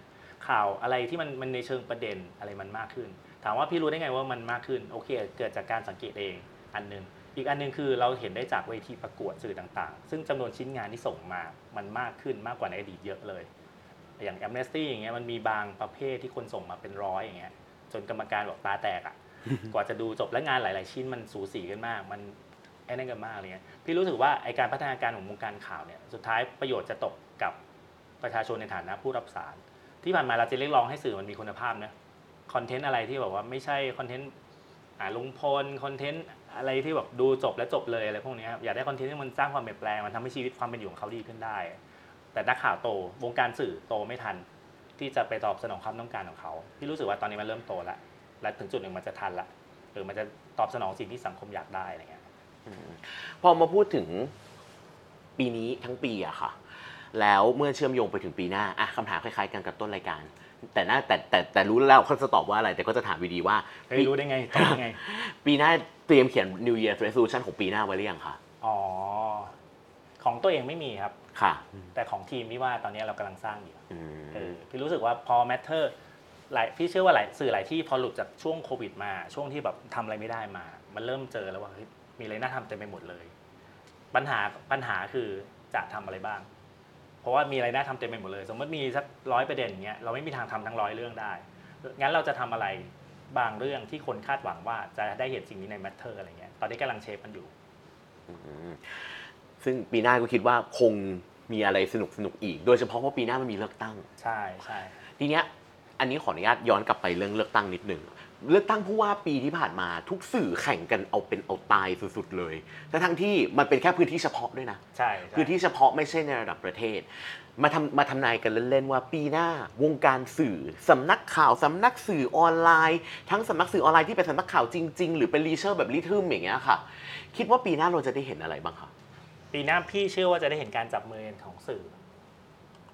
ข่าวอะไรที่มันมันในเชิงประเด็นอะไรมันมากขึ้น ถามว่าพี่รู้ได้ไงว่ามันมากขึ้นโอเค เกิดจากการสังเกตเองอันหนึงอีกอันหนึงคือเราเห็นได้จากเวทีประกวดสื่อต่างๆ ซึ่งจำนวนชิ้นงานที่ส่งมา มันมากขึ้นมากกว่าในอดีตเยอะเลย อย่างแอมเนสตี้อย่างเงี้ยมันมีบางประเภทที่คนส่งมาเป็นร้อยอย่างเงี้ยจนกรรมการบอกตาแตกอะ กว่าจะดูจบและงานหลาย ๆ ชิ้นมันสูสีกันมาก มันไอ้นั่นกันมากเลยเงี้ยพี่รู้สึกว่าไอการพัฒนาการของวงการข่าวเนี่ยสุดท้ายประโยชน์จะตกกับประชาชนในฐานะผู้รับสาร ที่ผ่านมาเราจะเรียกร้องให้สื่อมันมีคุณภาพนะ คอนเทนต์อะไรที่แบบว่าไม่ใช่คอนเทนต์อ่าลุงพลคอนเทนต์อะไรที่แบบดูจบแล้วจบเลยอะไรพวกนี้ครับอยากได้คอนเทนต์ที่มันสร้างความเปลี่ยนแปลงมันทำให้ชีวิตความเป็นอยู่ของเขาดีขึ้นได้ แต่นักข่าวโตวงการสื่อโตไม่ทัน ที่จะไปตอบสนองความต้องการของเขาพี่รู้สึกว่าตอนนี้มันเริ่มโตแล้วและถึงจุดหนึ่งมันจะทันละหรือมันจะตอบสนองสิ่งที่สังคมอยากได้อะไรเงี้ย
พอมาพูดถึงปีนี้ทั้งปีอะค่ะ แล้วเมื่อเชื่อมโยงไปถึงปีหน้าอะคำถามคล้ายๆกันกับต้นรายการ แต่น่าแต่แต่แต่รู้แล้วเขาจะตอบว่าอะไร แต่ก็จะถามวีดีว่า
เฮ้ยรู้ได้ไงตอบได้ไง
ปีหน้าเตรียมเขียน New Year Resolution ของปีหน้าไว้หรือยังคะ
อ๋อ ของตัวเองไม่มีครับ
ค่ะ
แต่ของทีมที่ว่าตอนนี้เรากำลังสร้างอยู่
อืม
เออพี่รู้สึกว่าพอ Matter หลายพี่เชื่อว่าหลายสื่อหลายที่พอหลุดจากช่วงโควิดมา ช่วงที่แบบทำอะไรไม่ได้มา มันเริ่มเจอแล้วว่าเฮ้ยมีอะไรน่าทำเต็มไปหมดเลย ปัญหาปัญหาคือจะทำอะไรบ้างเพ ราะว่ามีอะไรน่าทำเต็มไปหมดเลย สมมติมีสักร้อยประเด็นอย่างเงี้ยเราไม่มีทางทำทั้งร้อยเรื่องได้ งั้นเราจะทำอะไรบางเรื่องที่คนคาดหวังว่าจะได้เห็นสิ่งนี้ใน Matter อะไรเงี้ย ตอนนี้กำลัง shape มันอยู่
อืมซึ่งปีหน้าก็คิดว่าคงมีอะไรสนุกสนุกอีก โดยเฉพาะเพราะปีหน้ามันมีเลือกตั้ง
ใช่ใช่
ทีเนี้ยอันนี้ขออนุญาตย้อนกลับไปเรื่องเลือกตั้งนิดหนึ่ง เลือกตั้งผู้ว่าปีที่ผ่านมาทุกสื่อแข่งกันเอาเป็นเอาตายสุดๆเลยทั้งทั้งๆที่มันเป็นแค่พื้นที่เฉพาะด้วยนะ
ใช่ใช่
พื้นที่เฉพาะไม่ใช่ในระดับประเทศ มาทำมาทำนายกันเล่นๆว่าปีหน้าวงการสื่อสำนักข่าวสำนักสื่อออนไลน์ ทั้งสำนักสื่อออนไลน์ที่เป็นสำนักข่าวจริง ๆ หรือเป็นรีเชอร์แบบลิทึมอย่างเงี้ยค่ะ คิดว่าปีหน้าเราจะได้เห็นอะไรบ้างคะ
ปีหน้าพี่เชื่อว่าจะได้เห็นการจับมือกันของสื่อ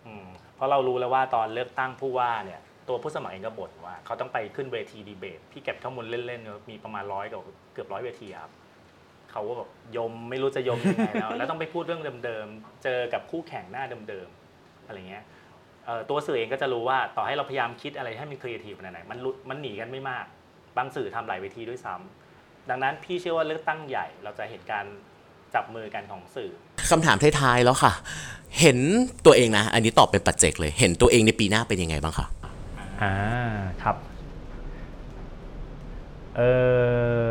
อืมเพราะเรารู้แล้วว่าตอนเลือกตั้งผู้ว่าเนี่ย ตัวผู้สมัครเองก็บ่นว่า เขาต้องไปขึ้นเวทีดีเบต พี่เก็บข้อมูลเล่นๆ มีประมาณร้อยกับเกือบร้อยเวทีครับเขาก็แบบยมไม่รู้จะยมยังไงแล้ว แล้วต้องไปพูดเรื่องเดิมๆ เจอกับคู่แข่งหน้าเดิมๆ อะไรเงี้ยตัวสื่อเองก็จะรู้ว่าต่อให้เราพยายามคิดอะไรให้มันครีเอทีฟขนาดไหนมันหลุดมันหนีกันไม่มาก บางสื่อทำหลายเวทีด้วยซ้ำดังนั้นพี่เชื่อว่าเลือกตั้งใหญ่เราจะเห็นการจับมือกันของสื่อ
คำถามท้ายๆแล้วค่ะ เห็นตัวเองนะ อันนี้ตอบเป็นปัจเจกเลย เห็นตัวเองในปีหน้าเป็นยังไงบ้างคะ
อ่าครับเออ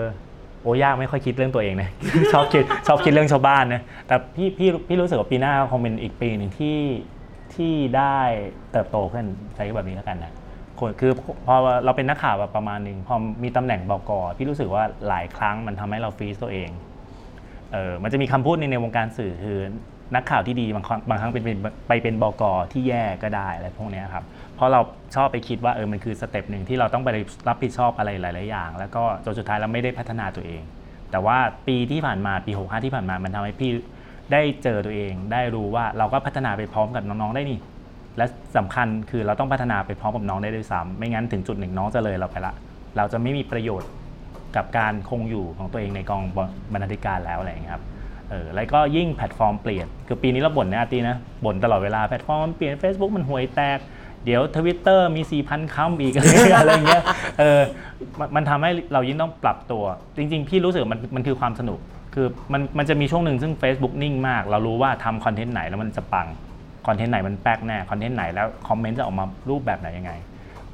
โอ้ยากไม่ค่อยคิดเรื่องตัวเองนะชอบคิดชอบคิดเรื่องชาวบ้านนะแต่พี่พี่พี่รู้สึกว่าปีหน้าคงเป็นอีกปีหนึ่งที่ที่ได้เติบโตขึ้นใช้แบบนี้แล้วกันนะคือพอเราเป็นนักข่าวแบบประมาณหนึ่งพอมีตำแหน่งบกพี่รู้สึกว่าหลายครั้งมันทำให้เรา freeze ตัวเองเออมันจะมีคำพูดในในวงการสื่อคือนักข่าวที่ดีบางครั้งบางครั้งเป็นเป็นไปเป็นบกที่แย่ก็ได้อะไรพวกนี้ครับ เพราะเราชอบไปคิดว่าเออมันคือ step หนึ่งที่เราต้องไปรับผิดชอบอะไรหลาย ๆ อย่าง แล้วก็จนสุดท้ายเราไม่ได้พัฒนาตัวเอง แต่ว่าปีที่ผ่านมาปี65ที่ผ่านมามันทำให้พี่ได้เจอตัวเอง ได้รู้ว่าเราก็พัฒนาไปพร้อมกับน้อง ๆ ได้นี่ และสำคัญคือเราต้องพัฒนาไปพร้อมกับน้องได้ด้วยซ้ำไม่งั้นถึงจุดหนึ่งน้องจะเลยเราไปละ เราจะไม่มีประโยชน์กับการคงอยู่ของตัวเองในกองบรรณาธิการแล้วอะไรอย่างเงี้ยครับเออแล้วก็ยิ่งแพลตฟอร์มเปลี่ยน คือปีนี้เราบ่นนะอาตีนะบ่นตลอดเวลาแพลตฟอร์มมันเปลี่ยน Facebook มันห่วยแตก เดี๋ยวทวิตเตอร์มี 4,000 คำอีก อะไรเงี้ยเออมันทำให้เรายิ่งต้องปรับตัว จริง ๆ พี่รู้สึกมันมันคือความสนุก คือมันมันจะมีช่วงหนึ่งซึ่ง Facebook นิ่งมาก เรารู้ว่าทำคอนเทนต์ไหนแล้วมันจะปังคอนเทนต์ไหนมันแป๊กแน่คอนเทนต์ไหนแล้วคอมเมนต์จะออกมารูปแบบไหนยังไง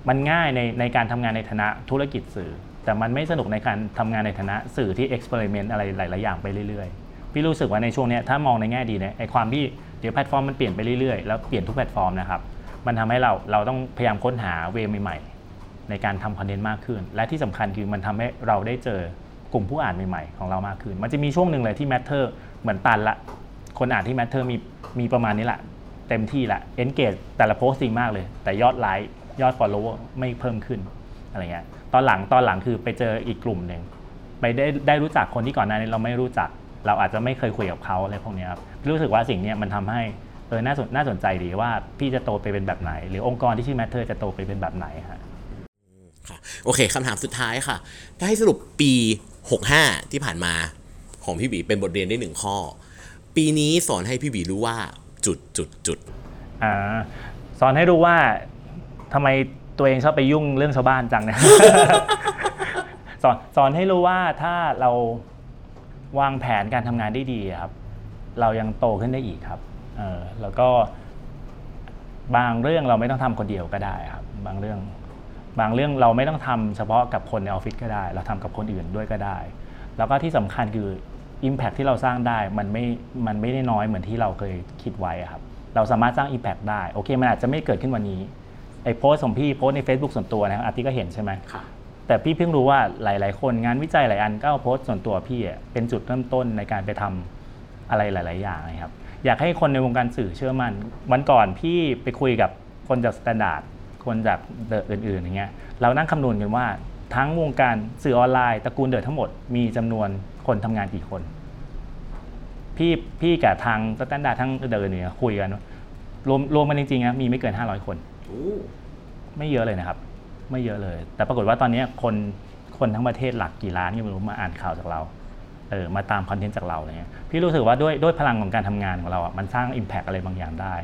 มันง่ายในในการทำงานในฐานะธุรกิจสื่อ แต่มันไม่สนุกในการทำงานในฐานะสื่อที่ experiment อะไรหลายๆอย่างไปเรื่อยๆ พี่รู้สึกว่าในช่วงนี้ถ้ามองในแง่ดีเนี่ยไอความที่เดี๋ยวแพลตฟอร์มมันเปลี่ยนไปเรื่อยๆแล้วเปลี่ยนทุกแพลตฟอร์มนะครับ มันทำให้เราเราต้องพยายามค้นหา way ใหม่ๆ ในการทำคอนเทนต์มากขึ้น และที่สำคัญคือมันทำให้เราได้เจอกลุ่มผู้อ่านใหม่ๆ ของเรามากขึ้น มันจะมีช่วงหนึ่งเลยที่ Matter เหมือนตันละ คนอ่านที่ Matter มีมีประมาณนี้แหละเต็มที่ละ engage แต่ละโพสต์ดีมากเลย แต่ยอดไลค์ยอด Follow ไม่เพิ่มขึ้นอะไรเงี้ยตอนหลังตอนหลังคือไปเจออีกกลุ่มหนึ่งไปได้ได้รู้จักคนที่ก่อนหน้านี้เราไม่รู้จัก เราอาจจะไม่เคยคุยกับเขาอะไรพวกนี้ครับรู้สึกว่าสิ่งนี้มันทำให้ เออน่าสนน่าสนใจดีว่าพี่จะโตไปเป็นแบบไหน หรือองค์กรที่ชื่อ Matter จะโตไปเป็นแบบไหนฮะ
ค่ะโอเคคำถามสุดท้ายค่ะ ถ้าให้สรุปปี 65 ที่ผ่านมาของพี่บีเป็นบทเรียนได้หนึ่งข้อ ปีนี้สอนให้พี่บีรู้ว่าจุดจุดจุด
อ่าสอนให้รู้ว่าทำไมตัวเองชอบไปยุ่งเรื่องชาวบ้านจังเนี่ยสอนสอนให้รู้ว่าถ้าเราวางแผนการทำงานได้ดีครับ เรายังโตขึ้นได้อีกครับ เออแล้วก็บางเรื่องเราไม่ต้องทำคนเดียวก็ได้ครับ บางเรื่อง บางเรื่องเราไม่ต้องทำเฉพาะกับคนในออฟฟิศก็ได้ เราทำกับคนอื่นด้วยก็ได้ แล้วก็ที่สำคัญคือ Impact ที่เราสร้างได้มันไม่มันไม่ได้น้อยเหมือนที่เราเคยคิดไว้อะครับ เราสามารถสร้าง Impact ได้โอเค มันอาจจะไม่เกิดขึ้นวันนี้ไอ้โพสต์ของพี่โพสต์ใน Facebook ส่วนตัวนะครับอาร์ติก็เห็นใช่ไหม
ค่ะ
แต่พี่เพิ่งรู้ว่าหลาย ๆ คนงานวิจัยหลายอันก็เอาโพสต์ส่วนตัวพี่อะเป็นจุดเริ่มต้นในการไปทำอะไรหลาย ๆ อย่างนะครับ อยากให้คนในวงการสื่อเชื่อมั่นวันก่อนพี่ไปคุยกับคนจาก Standard คนจาก The อื่นๆอย่างเงี้ยเรานั่งคำนวณกันว่าทั้งวงการสื่อออนไลน์ตระกูล The ทั้งหมดมีจำนวนคนทำงานกี่คน พี่พี่กับทาง Standard ทั้ง The เนี่ยคุยกันรวมรวมกันจริงๆนะมีไม่เกิน 500 คนไม่เยอะเลยนะครับ ไม่เยอะเลย แต่ปรากฏว่าตอนนี้คนคนทั้งประเทศหลักกี่ล้านก็ไม่รู้มาอ่านข่าวจากเรา เออมาตามคอนเทนต์จากเราอะไรเงี้ยพี่รู้สึกว่าด้วยด้วยพลังของการทำงานของเราอะมันสร้าง Impact อะไรบางอย่างได้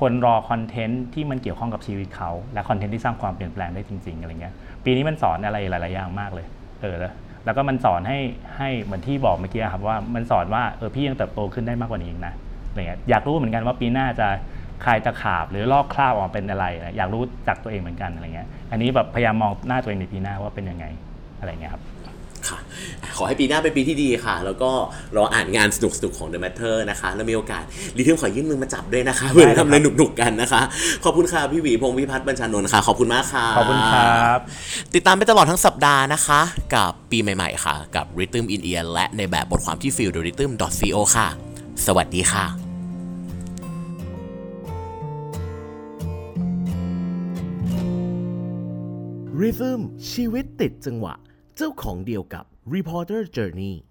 คนรอคอนเทนต์ที่มันเกี่ยวข้องกับชีวิตเขา และคอนเทนต์ที่สร้างความเปลี่ยนแปลงได้จริงๆอะไรเงี้ยปีนี้มันสอนอะไรหลายๆอย่างมากเลยเออแล้วแล้วก็มันสอนให้ให้เหมือนที่บอกเมื่อกี้ครับว่ามันสอนว่าเออพี่ยังเติบโตขึ้นได้มากกว่านี้อีกนะอะไรเงี้ยอยากรู้เหมือนกันว่าปีหน้าจะคลายตะขาบหรือลอกคราบออกมาเป็นอะไรนะอยากรู้จากตัวเองเหมือนกันอะไรเงี้ยอันนี้แบบพยายามมองหน้าตัวเองในปีหน้าว่าเป็นยังไงอะไรเงี้ยครับ
ค่ะ ขอให้ปีหน้าเป็นปีที่ดีค่ะ แล้วก็รออ่านงานสนุกๆของ The Matter นะคะ แล้วมีโอกาสรีทึมขอยื่นมือมาจับด้วยนะคะเพื่อทำอะไรหนุกๆกันนะคะ ขอบคุณค่ะพี่หวีพงศ์วิพัฒน์บัญชานนท์ค่ะ ขอบคุณมากค่ะ
ขอบคุณครับ
ติดตามไปตลอดทั้งสัปดาห์นะคะ กับปีใหม่ๆค่ะ กับ Rhythm in Ear และในแบบบทความที่ fieldrahythm.co ค่ะ สวัสดีค่ะ
Rhythm ชีวิตติดจังหวะ เจ้าของเดียวกับ Reporter Journey